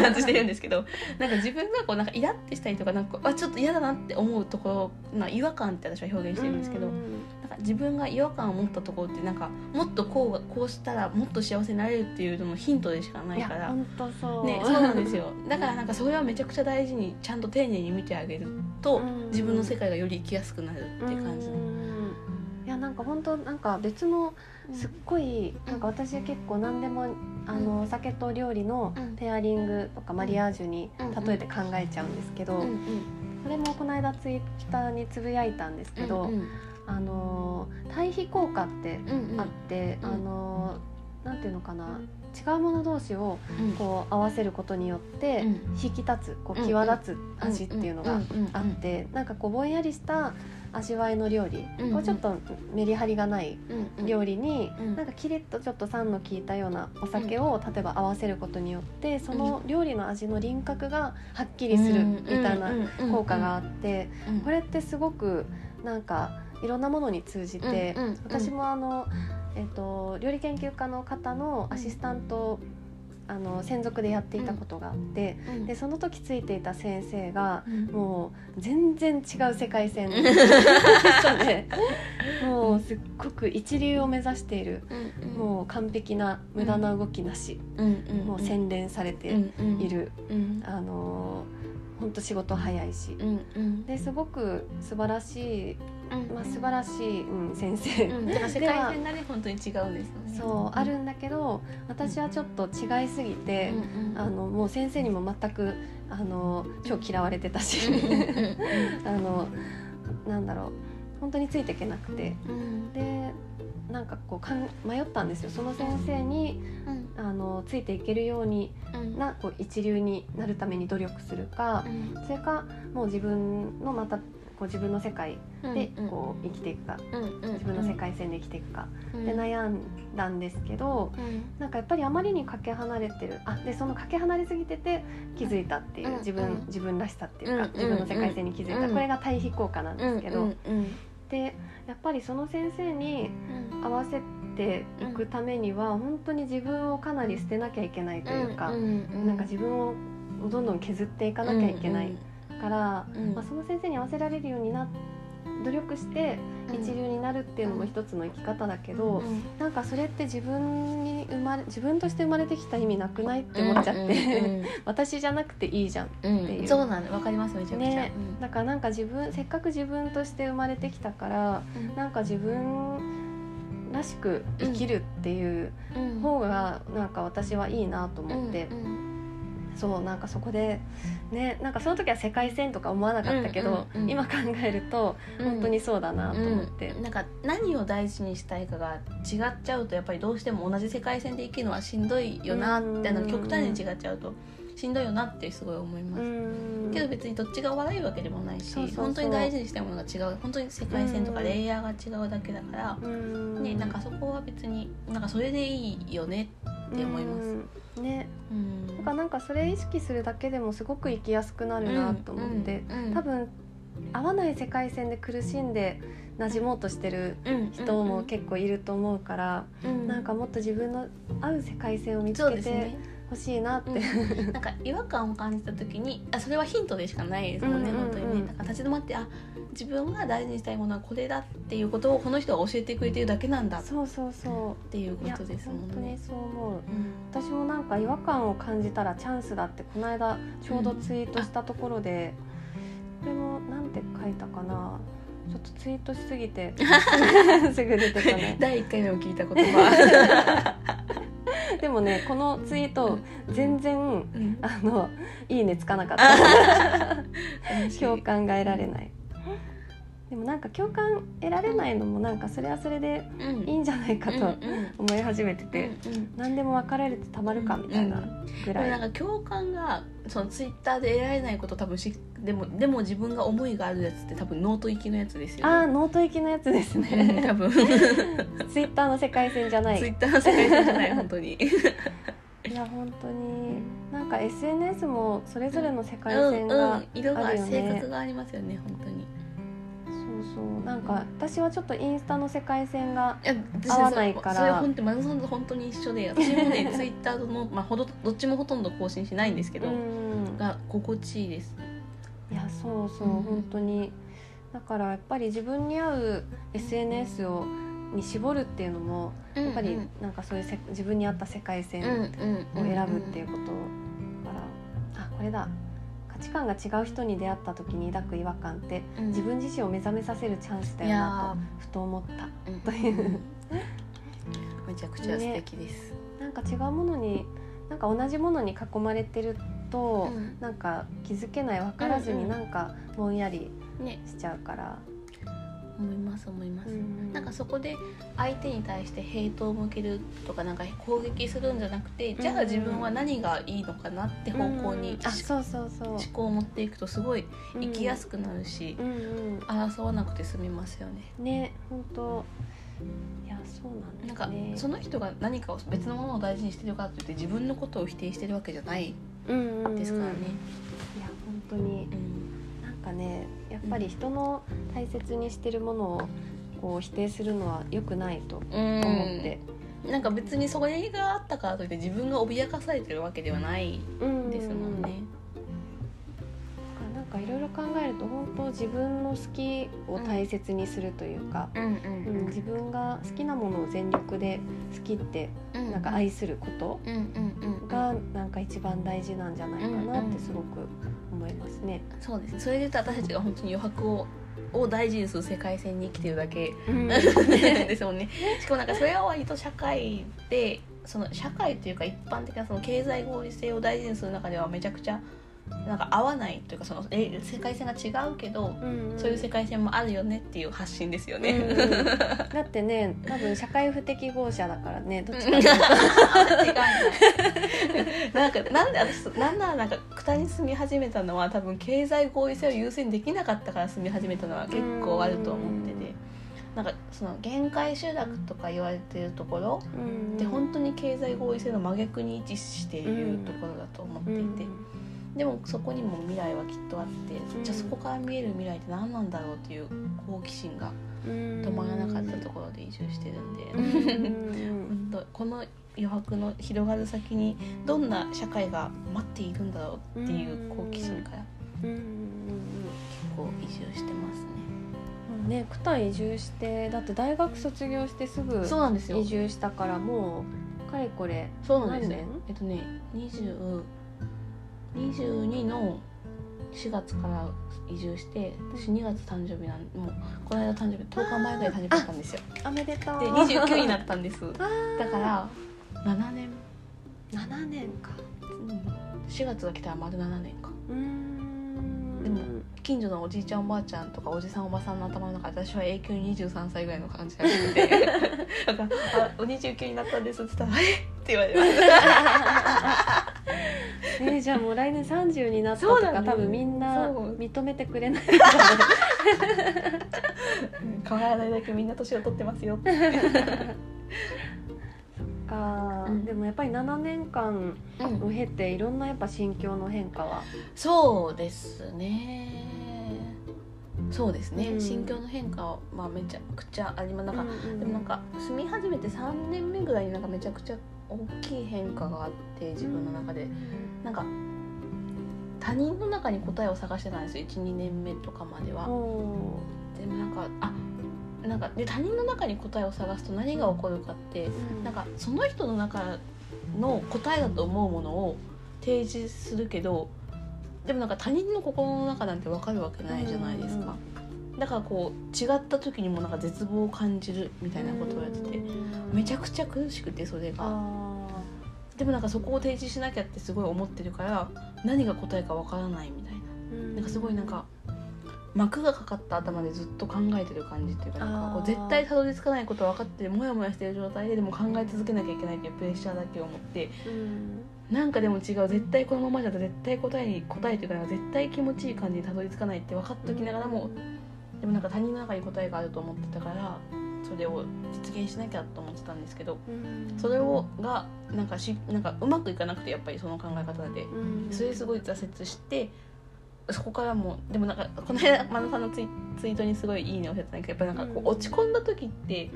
[SPEAKER 2] 察してるんですけどなんか自分がこうなんかイラってしたりとかなんかあちょっと嫌だなって思うところな違和感って私は表現してるんですけど、
[SPEAKER 1] うん。
[SPEAKER 2] なんか自分が違和感を持ったところってなんかもっとこうこうしたらもっと幸せになれるっていうののヒントでしかないから。
[SPEAKER 1] 本当そう。
[SPEAKER 2] ね、そうなんですよ。だからなんかそれはめちゃくちゃ大事にちゃんと丁寧に見てあげると
[SPEAKER 1] うん。
[SPEAKER 2] 自分の世界がより生きやすくなるっていう感じ
[SPEAKER 1] うんいやなんか本当なんか別のすっごいなんか私は結構何でもあのお酒と料理の
[SPEAKER 2] うん。
[SPEAKER 1] ペアリングとかマリアージュに例えて考えちゃうんですけど、それもこの間ツイッターにつぶやいたんですけど、
[SPEAKER 2] うん
[SPEAKER 1] あの対比効果ってあって、
[SPEAKER 2] うん。
[SPEAKER 1] あのなんていうのかな違うもの同士を
[SPEAKER 2] うん。
[SPEAKER 1] こう合わせることによって
[SPEAKER 2] うん。
[SPEAKER 1] 引き立つこう
[SPEAKER 2] うん
[SPEAKER 1] 際立つ味っていうのがあっ
[SPEAKER 2] うん
[SPEAKER 1] てなんかこうぼんやりした味わいの料理、
[SPEAKER 2] うん
[SPEAKER 1] こうちょっとメリハリがない
[SPEAKER 2] うん
[SPEAKER 1] 料理に、
[SPEAKER 2] うん。
[SPEAKER 1] なんかキリッとちょっと酸の効いたようなお酒を例えば合わせることによってその料理の味の輪郭がはっきりするみたいな効果があってこれってすごくなんかいろんなものに通じて私もあの、えっと料理研究家の方のアシスタントをあの専属でやっていたことがあってでその時ついていた先生がもう全然違う世界線。の人でもうすっごく一流を目指しているもう完璧な無駄な動きなしもう洗練されているあの本当仕事早いし、
[SPEAKER 2] うんうん。
[SPEAKER 1] ですごく素晴らしい、まあ、素晴らしい、うん、先生、
[SPEAKER 2] うん、世界線がね本当に違うんですよね。
[SPEAKER 1] そうあるんだけど私はちょっと違いすぎて、
[SPEAKER 2] うんうん。
[SPEAKER 1] あのもう先生にも全くあの超嫌われてたし。あのなんだろう。本当についていけなくて。
[SPEAKER 2] うん。
[SPEAKER 1] でなんかこうかん迷ったんですよ。その先生に
[SPEAKER 2] うん。
[SPEAKER 1] あのついていけるように
[SPEAKER 2] うん。
[SPEAKER 1] なこう一流になるために努力するか
[SPEAKER 2] うん。
[SPEAKER 1] それかもう自分のまたこう自分の世界で
[SPEAKER 2] うん
[SPEAKER 1] こう生きていくか自分の世界線で生きていくか
[SPEAKER 2] うん。
[SPEAKER 1] で悩んだんですけど
[SPEAKER 2] うん。
[SPEAKER 1] なんかやっぱりあまりにかけ離れてるあでそのかけ離れすぎてて気づいたっていううん自分
[SPEAKER 2] うん。
[SPEAKER 1] 自分らしさっていうか
[SPEAKER 2] うん
[SPEAKER 1] 自分の世界線に気づいた。
[SPEAKER 2] うん。
[SPEAKER 1] これが対比効果なんですけどでやっぱりその先生に合わせていくためには本当に自分をかなり捨てなきゃいけないというかなんか自分をどんどん削っていかなきゃいけないから、
[SPEAKER 2] うん
[SPEAKER 1] まあ、その先生に合わせられるようにな努力して一流になるっていうのも一つの生き方だけど、なんかそれって自分に生まれ自分として生まれてきた意味なくないって思っちゃって、私じゃなくていいじゃん
[SPEAKER 2] うん
[SPEAKER 1] っていう。
[SPEAKER 2] そうなんだ。わかりますめちゃくちゃ。
[SPEAKER 1] ね。だからなんか自分せっかく自分として生まれてきたから
[SPEAKER 2] うん。
[SPEAKER 1] なんか自分らしく生きるっていう
[SPEAKER 2] うん。
[SPEAKER 1] 方がなんか私はいいなと思って、
[SPEAKER 2] うんうん
[SPEAKER 1] そうなんかそこでねなんかその時は世界線とか思わなかったけど、
[SPEAKER 2] うんうんうん
[SPEAKER 1] 今考えると本当にそうだなと思って、
[SPEAKER 2] うん。なんか何を大事にしたいかが違っちゃうとやっぱりどうしても同じ世界線で生きるのはしんどいよなって、あの極端に違っちゃうとしんどいよなってすごい思います、
[SPEAKER 1] うん。
[SPEAKER 2] けど別にどっちが悪いわけでもないし本当に大事にしたいものが違う。本当に世界線とか
[SPEAKER 1] うん。
[SPEAKER 2] レイヤーが違うだけだから、
[SPEAKER 1] うん。
[SPEAKER 2] ね、なんかそこは別になんかそれでいいよねって思います。
[SPEAKER 1] うん。ね。
[SPEAKER 2] うん。
[SPEAKER 1] だからなんかそれ意識するだけでもすごく生きやすくなるなと思って、
[SPEAKER 2] うんうん
[SPEAKER 1] 多分合わない世界線で苦しんで馴染もうとしてる
[SPEAKER 2] うん
[SPEAKER 1] 人も結構いると思うから、
[SPEAKER 2] うん。
[SPEAKER 1] なんかもっと自分の合う世界線を見つけて
[SPEAKER 2] ね
[SPEAKER 1] ほしいなって、
[SPEAKER 2] なんか違和感を感じた時にあそれはヒントでしかないですもんね、
[SPEAKER 1] うんうんうん。
[SPEAKER 2] 本当にね。だから立ち止まってあ自分が大事にしたいものはこれだっていうことをこの人が教えてくれてるだけなんだ。っ
[SPEAKER 1] そうそうそう。
[SPEAKER 2] ていうことですも
[SPEAKER 1] 本当に
[SPEAKER 2] んね。
[SPEAKER 1] そう思う。
[SPEAKER 2] うん。
[SPEAKER 1] 私もなんか違和感を感じたらチャンスだってこの間ちょうどツイートしたところで、これもなんて書いたかなちょっとツイートしすぎて すぐ出てこない。
[SPEAKER 2] 第1回目を聞いた言葉、
[SPEAKER 1] でもねこのツイート全然
[SPEAKER 2] うん、
[SPEAKER 1] あのいいねつかなかった。共感が得られないでもなんか共感得られないのもなんかそれはそれで
[SPEAKER 2] うん。
[SPEAKER 1] いいんじゃないかと
[SPEAKER 2] うんうん。
[SPEAKER 1] 思い始めてて、
[SPEAKER 2] うんうん。
[SPEAKER 1] 何でも別れるとたまるかみたいなぐらい、
[SPEAKER 2] なんか共感がそのツイッターで得られないこと多分しでもでも自分が思いがあるやつって多分ノート行きのやつですよ
[SPEAKER 1] ああ
[SPEAKER 2] ね。
[SPEAKER 1] ノート行きのやつです
[SPEAKER 2] うん
[SPEAKER 1] ね
[SPEAKER 2] 多分。
[SPEAKER 1] ツイッターの世界線じゃない。
[SPEAKER 2] ツイッターの世界線じゃない本当に。
[SPEAKER 1] いや本当に。なんか SNS もそれぞれの世界
[SPEAKER 2] うん
[SPEAKER 1] 線が
[SPEAKER 2] うん、色が
[SPEAKER 1] あるよね。
[SPEAKER 2] 性格がありますよね本当に。
[SPEAKER 1] そうそう。なんか私はちょっとインスタの世界線が合わないから。
[SPEAKER 2] それ本当にマナさんと本当に一緒で私もねツイッターの、まあ、ほどどっちもほとんど更新しないんですけど、
[SPEAKER 1] うん。
[SPEAKER 2] が心地いいです。
[SPEAKER 1] いやそうそう、
[SPEAKER 2] うん。
[SPEAKER 1] 本当に。だからやっぱり自分に合う SNS をに絞るっていうのもやっぱりなんかそういうせ自分に合った世界線を選ぶっていうことから、あこれだ。価値観が違う人に出会った時に抱く違和感って
[SPEAKER 2] うん。
[SPEAKER 1] 自分自身を目覚めさせるチャンスだよなとふと思った。
[SPEAKER 2] うん。
[SPEAKER 1] という
[SPEAKER 2] めちゃくちゃ素敵です。
[SPEAKER 1] なんか違うものになんか同じものに囲まれてると、
[SPEAKER 2] うん。
[SPEAKER 1] なんか気づけない分からずになんかぼんやり
[SPEAKER 2] ね。
[SPEAKER 1] しちゃうから、
[SPEAKER 2] 思います思います。
[SPEAKER 1] うん。
[SPEAKER 2] なんかそこで相手に対してヘイトを向けるとかなんか攻撃するんじゃなくてじゃあ自分は何がいいのかなって方向に
[SPEAKER 1] うんあそうそうそう。
[SPEAKER 2] 思考を持っていくとすごい生きやすくなるし
[SPEAKER 1] うんうん。
[SPEAKER 2] 争わなくて済みますよね。
[SPEAKER 1] ね本当。いやそうなん
[SPEAKER 2] なんか
[SPEAKER 1] ですね
[SPEAKER 2] その人が何かを別のものを大事にしてるからといって自分のことを否定してるわけじゃないですからね。
[SPEAKER 1] いや本当に。
[SPEAKER 2] うん
[SPEAKER 1] なんかねやっぱり人の大切にしてるものをこう否定するのは良くないと思って、
[SPEAKER 2] なんか別にそれがあったからといって自分が脅かされてるわけではない
[SPEAKER 1] うん。
[SPEAKER 2] ですもんね。
[SPEAKER 1] なんかいろいろ考えると本当自分の好きを大切にするというか、
[SPEAKER 2] うんうん
[SPEAKER 1] うん。自分が好きなものを全力で好きって
[SPEAKER 2] うん
[SPEAKER 1] なんか愛することがなんか一番大事なんじゃないかなってすごく思いますね。
[SPEAKER 2] そうですねそれで言うと私たちが本当に余白をを大事にする世界線に生きてるだけ、うん、ですもんね。しかもなんかそれは割と社会でその社会というか一般的なその経済合理性を大事にする中ではめちゃくちゃなんか合わないというかそのえ世界線が違うけど、うんうん、そういう世界線もあるよねっていう発信ですよね。うんうん、
[SPEAKER 1] だってね多分社会不適合者だからねどっちか
[SPEAKER 2] なんかなんで私なんならなんか九に住み始めたのは多分経済合理性を優先できなかったから住み始めたのは結構あると思ってて。なんかその限界集落とか言われてるところで本当に経済合理性の真逆に位置しているところだと思っていて。でもそこにも未来はきっとあって、うん、じゃあそこから見える未来って何なんだろうっていう好奇心が止まらなかったところで移住してるんで、本当この余白の広がる先にどんな社会が待っているんだろうっていう好奇心から結構移住してますね。
[SPEAKER 1] ね、九田移住してだって大学卒業してすぐ移住したからもうかれこれ
[SPEAKER 2] 何年？えっとね20 22の4月から移住して私2月誕生日なんもうこの間誕生日10日前ぐらい誕生日だったんですよ。
[SPEAKER 1] おめでとう
[SPEAKER 2] で29になったんです。だから7年。
[SPEAKER 1] 7年か、
[SPEAKER 2] うん、4月が来たら丸7年か。でも近所のおじいちゃんおばあちゃんとかおじさんおばさんの頭の中で私は永久に23歳ぐらいの感じがしてて。だから「あお29になったんです」っつったら「えっ?」って言われます
[SPEAKER 1] え ー、じゃあもう来年30になったとか、ね、多分みんな認めてくれない。
[SPEAKER 2] 変わらないだけみんな年を取ってますよ。そっ
[SPEAKER 1] か、うん、でもやっぱり7年間を経ていろんなやっぱ心境の変化は、
[SPEAKER 2] そうですね。そうですね、うん、心境の変化は、まあ、めちゃくちゃあります。なんか、うんうん、でもなんか住み始めて3年目ぐらいになんかめちゃくちゃ大きい変化があって自分の中で、うん、なんか他人の中に答えを探してたんですよ。12年目とかまでは。でもなんかあなんかで他人の中に答えを探すと何が起こるかって、うん、なんかその人の中の答えだと思うものを提示するけどでもなんか他人の心の中なんて分かるわけないじゃないですか。だからこう違った時にもなんか絶望を感じるみたいなことをやっててめちゃくちゃ苦しくてそれが。でもなんかそこを提示しなきゃってすごい思ってるから何が答えかわからないみたいな。なんかすごいなんか幕がかかった頭でずっと考えてる感じっていうかなんかこう絶対たどり着かないこと分かってモヤモヤしてる状態ででも考え続けなきゃいけないっていうプレッシャーだけを持って、うなんかでも違う絶対このままじゃ絶対答えに答えていうか絶対気持ちいい感じにたどり着かないって分かっときながらも、でもなんか他人の中に答えがあると思ってたからそれを実現しなきゃと思ってたんですけど、それをがなんかしなんかうまくいかなくてやっぱりその考え方で、それすごい挫折してそこからもでもなんかこの間真野さんのツイツイートにすごいいいねをせたんだけどやっぱなんかこう落ち込んだ時って、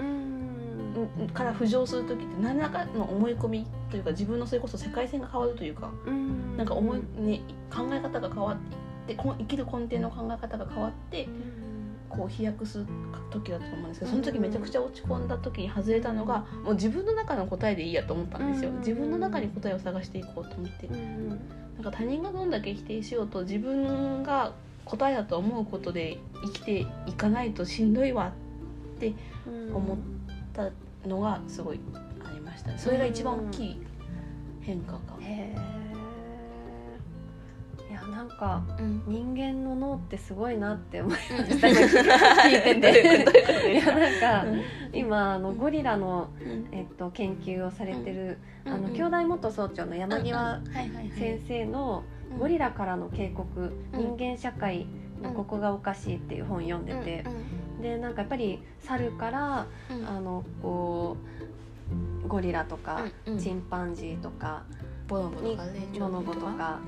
[SPEAKER 2] から浮上する時って何らかの思い込みというか自分のそれこそ世界線が変わるというか、なんか思い、ね、考え方が変わって生きる根底の考え方が変わって。こう飛躍する時だったと思うんですけどその時めちゃくちゃ落ち込んだ時に外れたのがもう自分の中の答えでいいやと思ったんですよ。自分の中に答えを探していこうと思ってなんか他人がどんだけ否定しようと自分が答えだと思うことで生きていかないとしんどいわって思ったのがすごいありました、ね、それが一番大きい変化かも。
[SPEAKER 1] なんか、うん、人間の脳ってすごいなって思いました、聞いてて。いやなんか、うん、今あのゴリラの、えっと、研究をされてる、うん、あの兄弟元総長の山際先生の「ゴリラからの警告、人間社会のここがおかしい」っていう本読んでて、でなんかやっぱり猿から、あのこうゴリラとか、チンパンジーとか
[SPEAKER 2] ボノボとかね
[SPEAKER 1] ボノボとか。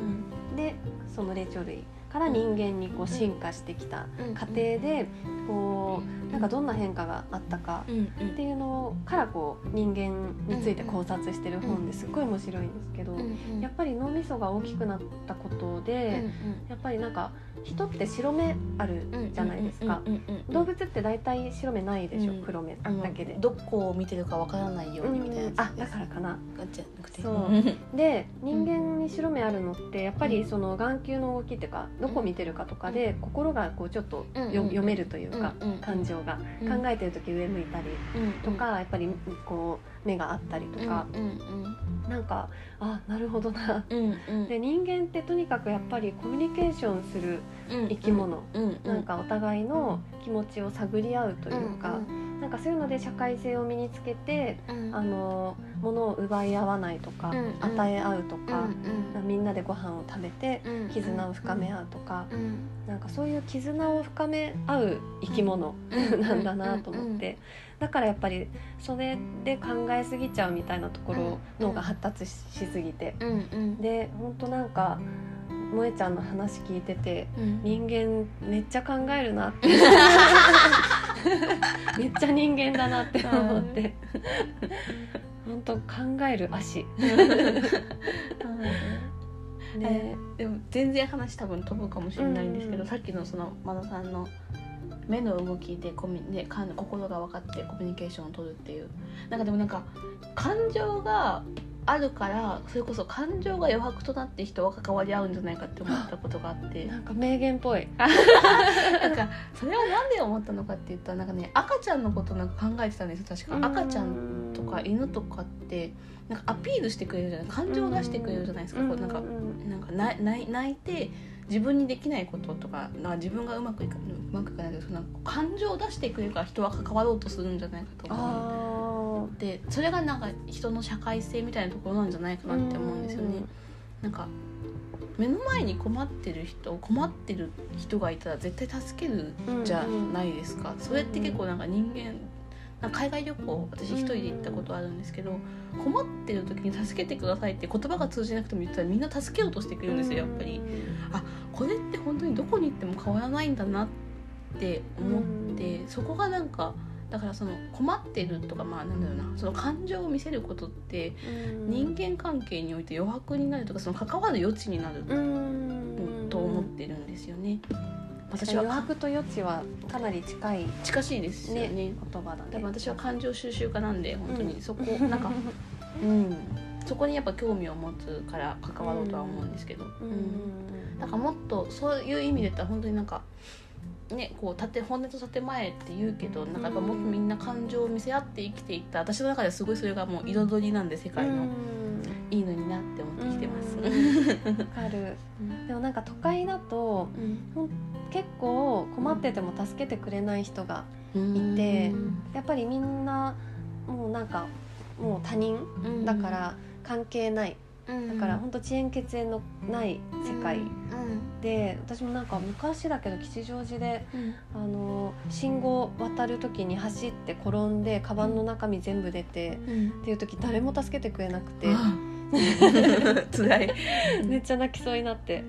[SPEAKER 1] でその霊長類から人間にこう進化してきた過程でこうなんかどんな変化があったかっていうのからこう人間について考察してる本ですっごい面白いんですけどやっぱり脳みそが大きくなったことでやっぱりなんか人って白目あるじゃないですか。動物って大体白目ないでしょ、うん、黒目だけで。
[SPEAKER 2] どこを見てるかわからないようにみたいな、
[SPEAKER 1] だからかな。そう。で人間に白目あるのってやっぱりその眼球の動きっていうかどこ見てるかとかで心がこうちょっと読めるというか感情が。考えてる時上向いたりとかやっぱりこう目があったりとか、なんかあなるほどな、で人間ってとにかくやっぱりコミュニケーションする生き物、なんかお互いの気持ちを探り合うというか、なんかそういうので社会性を身につけて、あの物を奪い合わないとか、与え合うとか、みんなでご飯を食べて絆を深め合うとか、なんかそういう絆を深め合う生き物 なんだなと思って。だからやっぱりそれで考えすぎちゃうみたいなところ脳が発達しすぎて、で本当なんか萌ちゃんの話聞いてて、うん、人間めっちゃ考えるなって。めっちゃ人間だなって思って。本当考える足。
[SPEAKER 2] ね、でも全然話多分飛ぶかもしれないんですけど、うん、さっきのそのマ田さんの目の動きでコミで心が分かってコミュニケーションを取るっていう。なんかでもなんか感情があるからそれこそ感情が余白となって人は関わり合うんじゃないかって思ったことがあって。
[SPEAKER 1] なんか名言っぽい。
[SPEAKER 2] なんかそれは何で思ったのかって言ったらなんかね赤ちゃんのことなんか考えてたんですよ確か。赤ちゃんとか犬とかってなんかアピールしてくれるじゃない感情を出してくれるじゃないですか。こうなんかなんか泣いて自分にできないこととかな自分がうまくいかうまくいかないけどその感情を出してくれるから人は関わろうとするんじゃないかと思うでそれがなんか人の社会性みたいなところなんじゃないかなって思うんですよね。なんか目の前に困ってる人困ってる人がいたら絶対助けるじゃないですか、それって結構なんか人間海外旅行私一人で行ったことあるんですけど困ってる時に「助けてください」って言葉が通じなくても言ったらみんな助けようとしてくれるんですよやっぱり。あこれって本当にどこに行っても変わらないんだなって思ってそこがなんかだからその困ってるとかまあなんだろうなその感情を見せることって人間関係において余白になるとかその関わる余地になると思ってるんですよね。
[SPEAKER 1] 私は余白と余地はかなり近い
[SPEAKER 2] 近しいですよね、ね、
[SPEAKER 1] 言葉だね。
[SPEAKER 2] でも私は感情収集家なんで本当に。そこ、うん、なんかうん。そこにやっぱ興味を持つから関わろうとは思うんですけど、うん、うん、なんかもっとそういう意味で言ったら本当になんかね、こう建本音と建前って言うけどなんかやっぱもっとみんな感情を見せ合って生きていった。私の中ではすごいそれがもう彩りなんで世界の、
[SPEAKER 1] かる、でもなんか都会だと、うん、結構困ってても助けてくれない人がいて、やっぱりみんなもうなんかもう他人だから関係ない、だから本当遅延血縁のない世界で、私もなんか昔だけど吉祥寺で、あの信号渡る時に走って転んでカバンの中身全部出て、っていう時誰も助けてくれなくて。
[SPEAKER 2] 辛い。
[SPEAKER 1] めっちゃ泣きそうになって、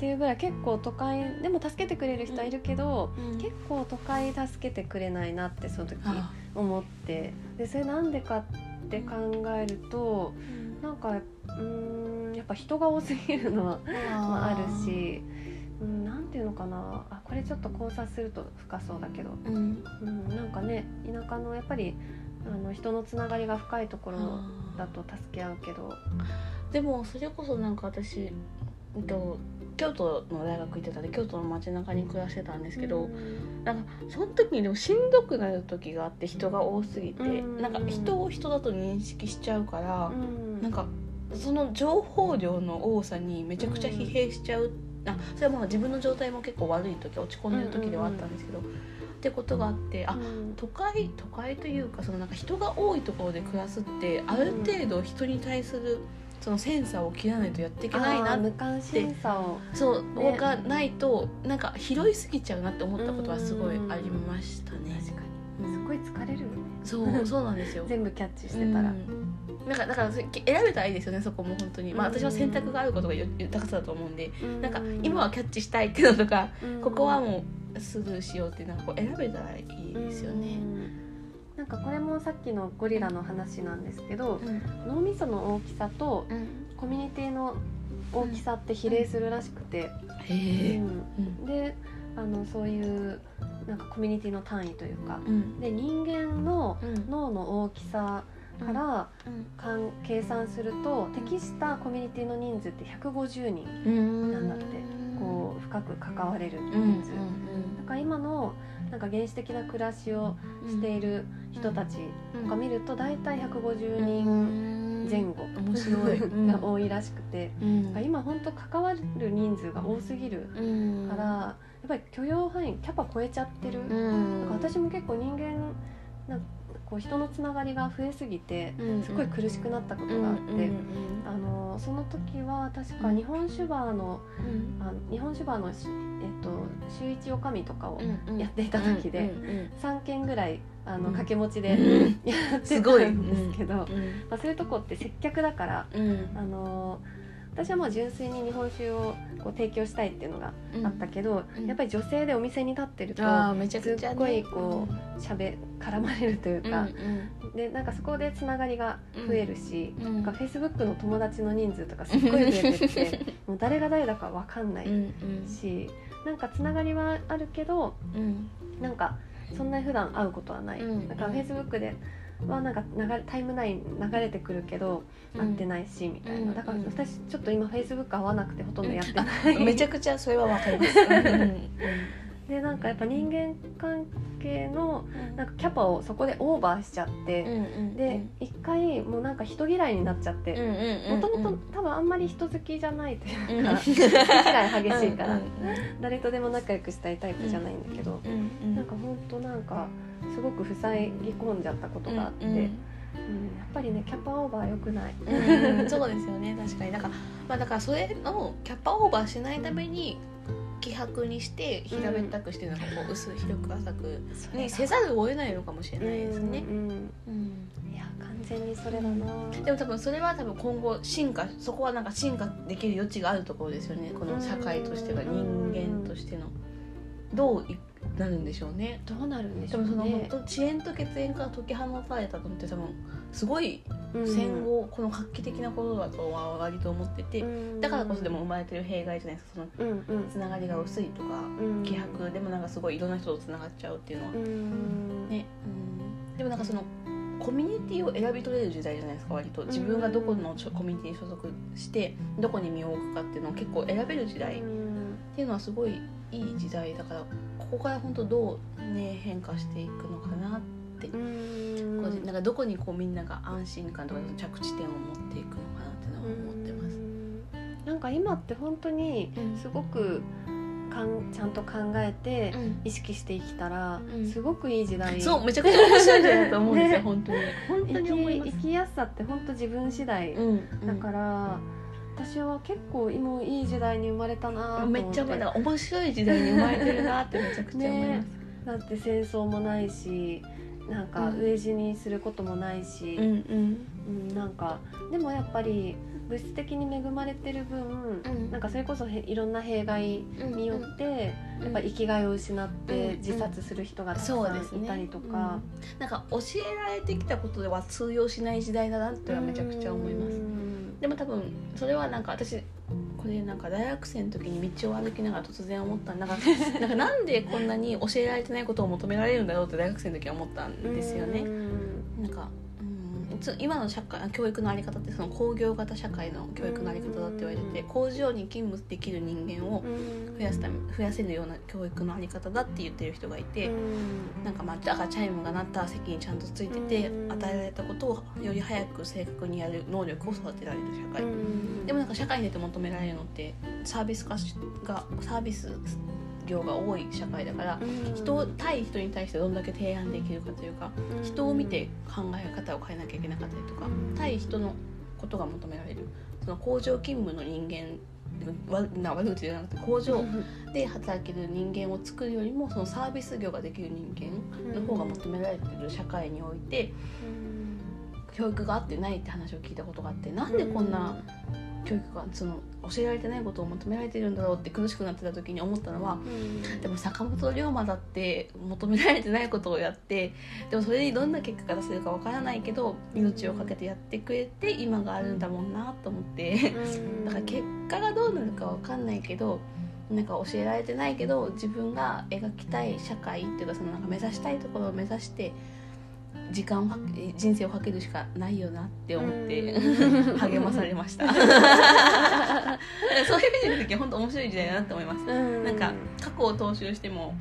[SPEAKER 1] っていうぐらい結構都会でも助けてくれる人はいるけど、うん、結構都会助けてくれないなってその時思って。でそれなんでかって考えると、うん、なんかうんやっぱ人が多すぎるのはまあ、あるし。うん、なんていうのかな。あこれちょっと考察すると深そうだけど、うん、うん、なんかね田舎のやっぱりあの人のつながりが深いところだと助け合うけど。
[SPEAKER 2] でもそれこそなんか私、えっと、京都の大学行ってたんで京都の街中に暮らしてたんですけど、うん、なんかその時にでもしんどくなる時があって人が多すぎて、うん、なんか人を人だと認識しちゃうから、うん、なんかその情報量の多さにめちゃくちゃ疲弊しちゃう、あそれはまあ自分の状態も結構悪い時落ち込んでる時ではあったんですけど。ってことがあってあ、都会都会というかそのなんか人が多いところで暮らすってある程度人に対するそのセンサーを切らないとやっていけないなって無関心さを。そう、ね、がないとなんか拾いすぎちゃうなって思ったことはすごいありましたね。
[SPEAKER 1] 確かに。すごい疲れるよね。
[SPEAKER 2] そう そうなんですよ。
[SPEAKER 1] 全部キャッチしてたら。
[SPEAKER 2] なんかだから選べたらいいですよねそこも本当に。まあ私は選択があることが豊かさだと思うんで、なんか今はキャッチしたいっていうのとか、ここはもうスルーしようっていうのはこう選べたらいいですよね。
[SPEAKER 1] なんかこれもさっきのゴリラの話なんですけど、脳みその大きさとコミュニティの大きさって比例するらしくて、であのそういうなんかコミュニティの単位というか、で人間の脳の大きさから、かん計算すると適したコミュニティの人数って150人なんだって、こう深く関われる人数。だから今のなんか原始的な暮らしをしている人たちとか見ると大体150人前後面白い。が多いらしくて、うん、今本当関わる人数が多すぎるから、やっぱり許容範囲キャパ超えちゃってる、うん、私も結構人間なんこう人のつながりが増えすぎてすごい苦しくなったことがあって、あのその時は確か日本酒バーの,、あの日本酒バーの、えっと、週一おかみとかをやっていた時で、3件ぐらいあの掛け持ちで、やってたんですけど、まあ、そういうとこって接客だから、あの私はまあ純粋に日本酒をこう提供したいっていうのがあったけど、うん、やっぱり女性でお店に立ってるとすっごいこうしゃべ絡まれるというか、うんうん、でなんかそこでつながりが増えるし、うん、なんかフェイスブックの友達の人数とかすっごい増えてって もう誰が誰だか分かんないし、うん、なんかつながりはあるけど、うん、なんかそんなに普段会うことはない。だからフェイスブックではなんか流れタイムライン流れてくるけど会ってないし、みたいな。だから私ちょっと今フェイスブック合わなくてほとんどやってない、
[SPEAKER 2] めちゃくちゃそれはわかります
[SPEAKER 1] でなんかやっぱ人間関係のなんかキャパをそこでオーバーしちゃって、で一回もうなんか人嫌いになっちゃってもともと多分あんまり人好きじゃないというか、人嫌い激しいから、誰とでも仲良くしたいタイプじゃないんだけど、なんか本当なんかすごく塞ぎ込んじゃったことがあって。うん、やっぱりねキャパオーバーよくない、
[SPEAKER 2] うん、そうですよね確かに。だから,、まあ、だからそれのキャパオーバーしないために希薄にして平べったくしてなんかこう薄広く浅くにせざるを得ないのかもしれないですね。うん
[SPEAKER 1] いや完全にそれだな。
[SPEAKER 2] でも多分それは多分今後進化そこはなんか進化できる余地があるところですよね。この社会としては人間としての。どうなるんでしょうね。
[SPEAKER 1] どうなるんでしょう、
[SPEAKER 2] ね、でもその本当遅延と血縁から解き放たれたのって多分すごい戦後この画期的なことだとは割と思ってて、だからこそでも生まれてる弊害じゃないですかそのつながりが薄いとか希薄でもなんかすごいいろんな人とつながっちゃうっていうのは、ねうん、でもなんかそのコミュニティを選び取れる時代じゃないですか割と。自分がどこのコミュニティに所属してどこに身を置くかっていうのを結構選べる時代。っていうのはすごいいい時代だからここから本当どうね変化していくのかなって。なんかどこにこうみんなが安心感とか着地点を持っていくのかなってのは思ってます。
[SPEAKER 1] なんか今って本当にすごくかんちゃんと考えて意識して生きたら、すごくいい時代、
[SPEAKER 2] そうめちゃくちゃ面白い時代だと思うんですよ、ね、本当に。本当に思い
[SPEAKER 1] 生きやすさって本当自分次第、だから。私は結構今いい時代に生まれたな
[SPEAKER 2] めっちゃ面白い時代に生まれてるなってめちゃくちゃ思います、ね、
[SPEAKER 1] だって戦争もないしなんか飢え死にすることもないし、うんうん、なんかでもやっぱり物質的に恵まれてる分、うん、なんかそれこそいろんな弊害によって、やっぱ生きがいを失って自殺する人がたくさんいたりとか、
[SPEAKER 2] なんか教えられてきたことでは通用しない時代だなってはめちゃくちゃ思います。でも多分それはなんか私これなんか大学生の時に道を歩きながら突然思ったなんか なんかなんでこんなに教えられてないことを求められるんだろうって大学生の時は思ったんですよね。今の社会教育の在り方ってその工業型社会の教育の在り方だって言われてて工場に勤務できる人間を増やすため増やせるような教育の在り方だって言ってる人がいてなんかまあだからチャイムが鳴った席にちゃんとついてて与えられたことをより早く正確にやる能力を育てられる社会。でもなんか社会に出て求められるのってサービス化がサービス量が多い社会だから、人対人に対してどんだけ提案できるかというか、人を見て考え方を変えなきゃいけなかったりとか、対人のことが求められる。その工場勤務の人間な悪口じゃなくて工場で働ける人間を作るよりもそのサービス業ができる人間の方が求められてる社会において教育があってないって話を聞いたことがあってなんでこんな教育がその教えられてないことを求められてるんだろうって苦しくなってた時に思ったのは、でも坂本龍馬だって求められてないことをやってでもそれにどんな結果が出せるかわからないけど命を懸けてやってくれて今があるんだもんなと思ってだから結果がどうなるかわかんないけどなんか教えられてないけど自分が描きたい社会っていうかそのなんか目指したいところを目指して時間を人生をかけるしかないよなって思って励まされました。そういう意味で見ると本当面白い時代だなって思います、ん。なんか過去を踏襲しても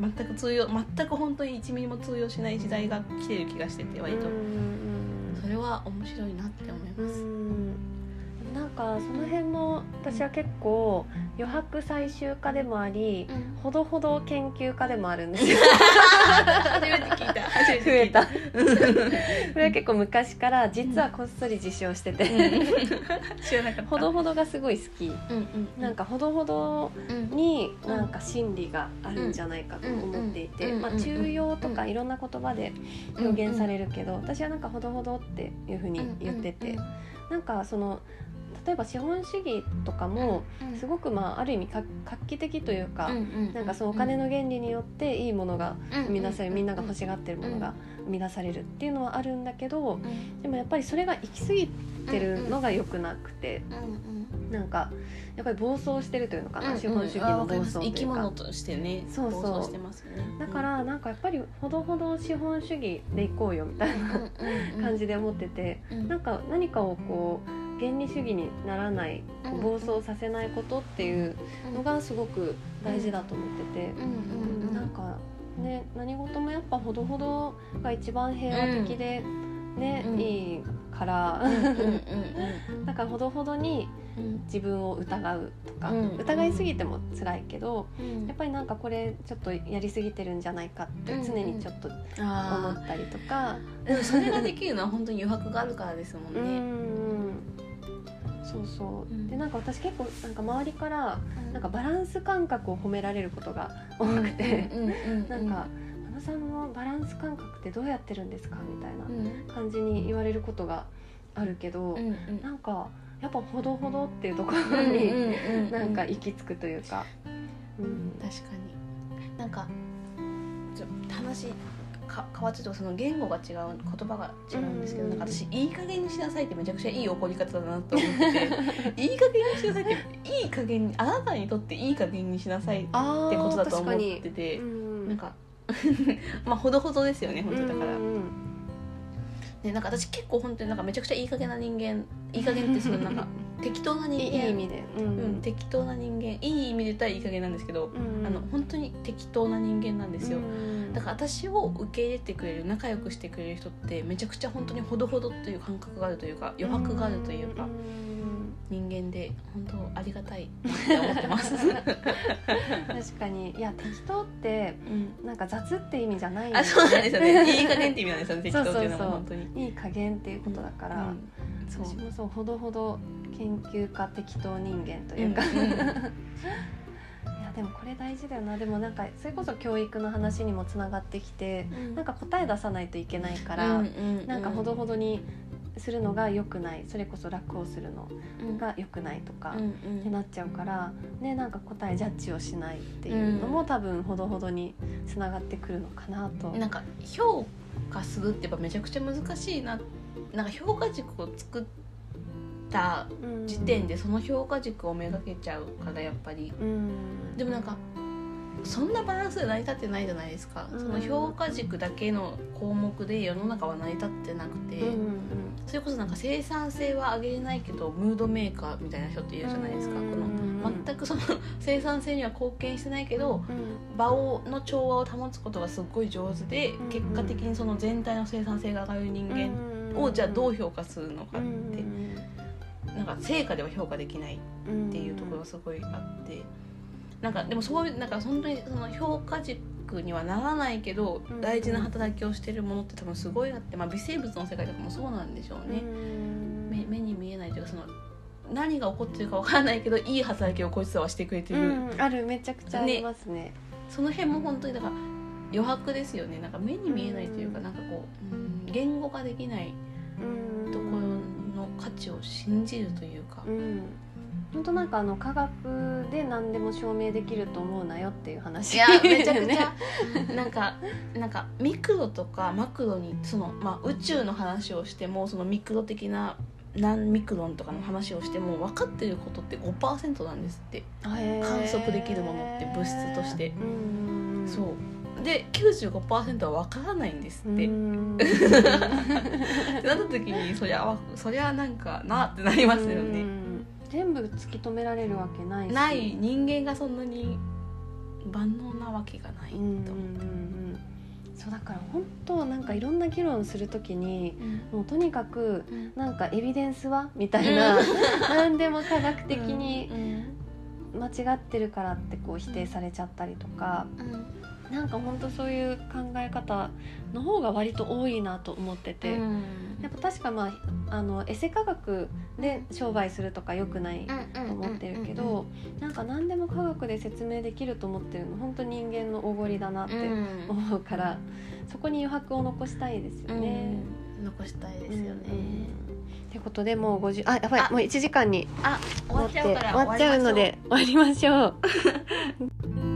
[SPEAKER 2] 全く通用全く本当に1ミリも通用しない時代が来てる気がしてて割と。それは面白いなって思います
[SPEAKER 1] かその辺も私は結構余白最終化でもあり、うん、ほどほど研究家でもあるんですよ。
[SPEAKER 2] 初めて聞いた。初めて
[SPEAKER 1] 増えた。これは結構昔から実はこっそり自称してて、
[SPEAKER 2] 知らなかった。
[SPEAKER 1] ほどほどがすごい好き、うんうん、なんかほどほどになんか心理があるんじゃないかと思っていて、まあ、中庸とかいろんな言葉で表現されるけど私はなんかほどほどっていうふうに言ってて、なんかその例えば資本主義とかもすごくまあある意味画期的というか、なんかそのお金の原理によっていいものが生み出されるみんなが欲しがってるものが生み出されるっていうのはあるんだけど、でもやっぱりそれが行き過ぎてるのが良くなくて、なんかやっぱり暴走してるというのかな、資本主義の暴走というか。
[SPEAKER 2] 生き物としてね
[SPEAKER 1] そうそう。だからなんかやっぱりほどほど資本主義でいこうよみたいな感じで思ってて、なんか何かをこう原理主義にならない暴走させないことっていうのがすごく大事だと思ってて、なんかね何事もやっぱほどほどが一番平和的でね、いいから。だからほどほどに自分を疑うとか、疑いすぎても辛いけど、やっぱりなんかこれちょっとやりすぎてるんじゃないかって常にちょっと思ったりとか、
[SPEAKER 2] でもそれができるのは本当に余白があるからですもんね。
[SPEAKER 1] そうそう、うん、でなんか私結構なんか周りからなんかバランス感覚を褒められることが多くて、なんか「野さんのバランス感覚ってどうやってるんですか?」みたいな感じに言われることがあるけど、うんうん、なんかやっぱほどほどっていうところになんか行き着くというか。
[SPEAKER 2] うん、確かに。なんかちょ話か変わっちゃうとその言語が違う言葉が違うんですけど、なんか私「いい加減にしなさい」ってめちゃくちゃいい怒り方だなと思って。て いい加減にしなさいっていい加減にあなたにとっていい加減にしなさいってことだと思ってて、ん、なんか まあほどほどですよね本当だから。でなんか私結構本当になんかめちゃくちゃいい加減な人間いい加減ってそのなんか 適当な人間。
[SPEAKER 1] いい意味で、
[SPEAKER 2] うん、うん、適当な人間。いい意味で言ったらいい加減なんですけど、うん、あの本当に適当な人間なんですよ、うん、だから私を受け入れてくれる仲良くしてくれる人ってめちゃくちゃ本当にほどほどという感覚があるというか余白があるというか。人間で本当ありがたいって思ってます。確
[SPEAKER 1] かに。いや適当って、うん、なんか雑って意味じゃない
[SPEAKER 2] ね。あそうなんですよね。いい加減って意味なんですよね適当っていうのは本当に。
[SPEAKER 1] いい加減っていうことだから、うん、私もそうほどほど研究家適当人間というか、うんうん、いやでもこれ大事だよな。でもなんかそれこそ教育の話にもつながってきて、うん、なんか答え出さないといけないから、うんうんうん、なんかほどほどにするのが良くない。それこそ楽をするのが良くないとかってなっちゃうから、ね、なんか答えジャッジをしないっていうのも多分ほどほどにつながってくるのかなと。
[SPEAKER 2] なんか評価するってやっぱめちゃくちゃ難しいな。なんか評価軸を作ってた時点でその評価軸をめがけちゃうからやっぱり、うん、でもなんかそんなバランスで成り立ってないじゃないですか、うん、その評価軸だけの項目で世の中は成り立ってなくて、うんうん、それこそなんか生産性は上げれないけどムードメーカーみたいな人っているじゃないですか、この全くその生産性には貢献してないけど、場をの調和を保つことがすっごい上手で、結果的にその全体の生産性が上がる人間をじゃあどう評価するのかって。なんか成果では評価できないっていうところがすごいあって、なんかでもそういうなんか本当にその評価軸にはならないけど、大事な働きをしてるものって多分すごいあって、まあ、微生物の世界とかもそうなんでしょうね。目目に見えないというかその何が起こってるかわからないけどいい働きをこいつらはしてくれてる、う
[SPEAKER 1] ん、あるめちゃくちゃありますね、ね、
[SPEAKER 2] その辺も本当にだから余白ですよね。なんか目に見えないというかなんかこう、うん、言語化できない価値を信じるというか、
[SPEAKER 1] うん本当なんかあの科学で何でも証明できると思うなよっていう話。
[SPEAKER 2] いや めちゃくちゃ。なんかなんかミクロとかマクロにその、まあ、宇宙の話をしてもそのミクロ的な何ミクロンとかの話をしても分かってることって5%なんですって。観測できるものって物質として。
[SPEAKER 1] うん
[SPEAKER 2] そう。で95%は分からないんですって、
[SPEAKER 1] うん
[SPEAKER 2] ってなった時にそりゃそりゃなんかなってなりますよね、
[SPEAKER 1] うん全部突き止められるわけないし。
[SPEAKER 2] ない人間がそんなに万能なわけがないと。
[SPEAKER 1] うんうんうん
[SPEAKER 2] 思
[SPEAKER 1] うん。そうだから本当なんかいろんな議論するときに
[SPEAKER 2] う、
[SPEAKER 1] もうとにかく
[SPEAKER 2] うん。
[SPEAKER 1] なんかエビデンスはみたいな何でも科学的に
[SPEAKER 2] うん。
[SPEAKER 1] 間違ってるからってこう否定されちゃったりとか。
[SPEAKER 2] うん
[SPEAKER 1] なんか本当そういう考え方の方が割と多いなと思ってて、
[SPEAKER 2] うん。
[SPEAKER 1] やっぱ確かまああのエセ科学で商売するとか良くないと思ってるけどなんか何でも科学で説明できると思ってるの本当人間のおごりだなって
[SPEAKER 2] うん。
[SPEAKER 1] 思うからそこに余白を残したいですよね。
[SPEAKER 2] うん。残したいですよね、
[SPEAKER 1] うんってことでもう50あやばい
[SPEAKER 2] あ。
[SPEAKER 1] もう1時間に
[SPEAKER 2] あ終わっちゃうから
[SPEAKER 1] 終わっちゃうので終わりましょう。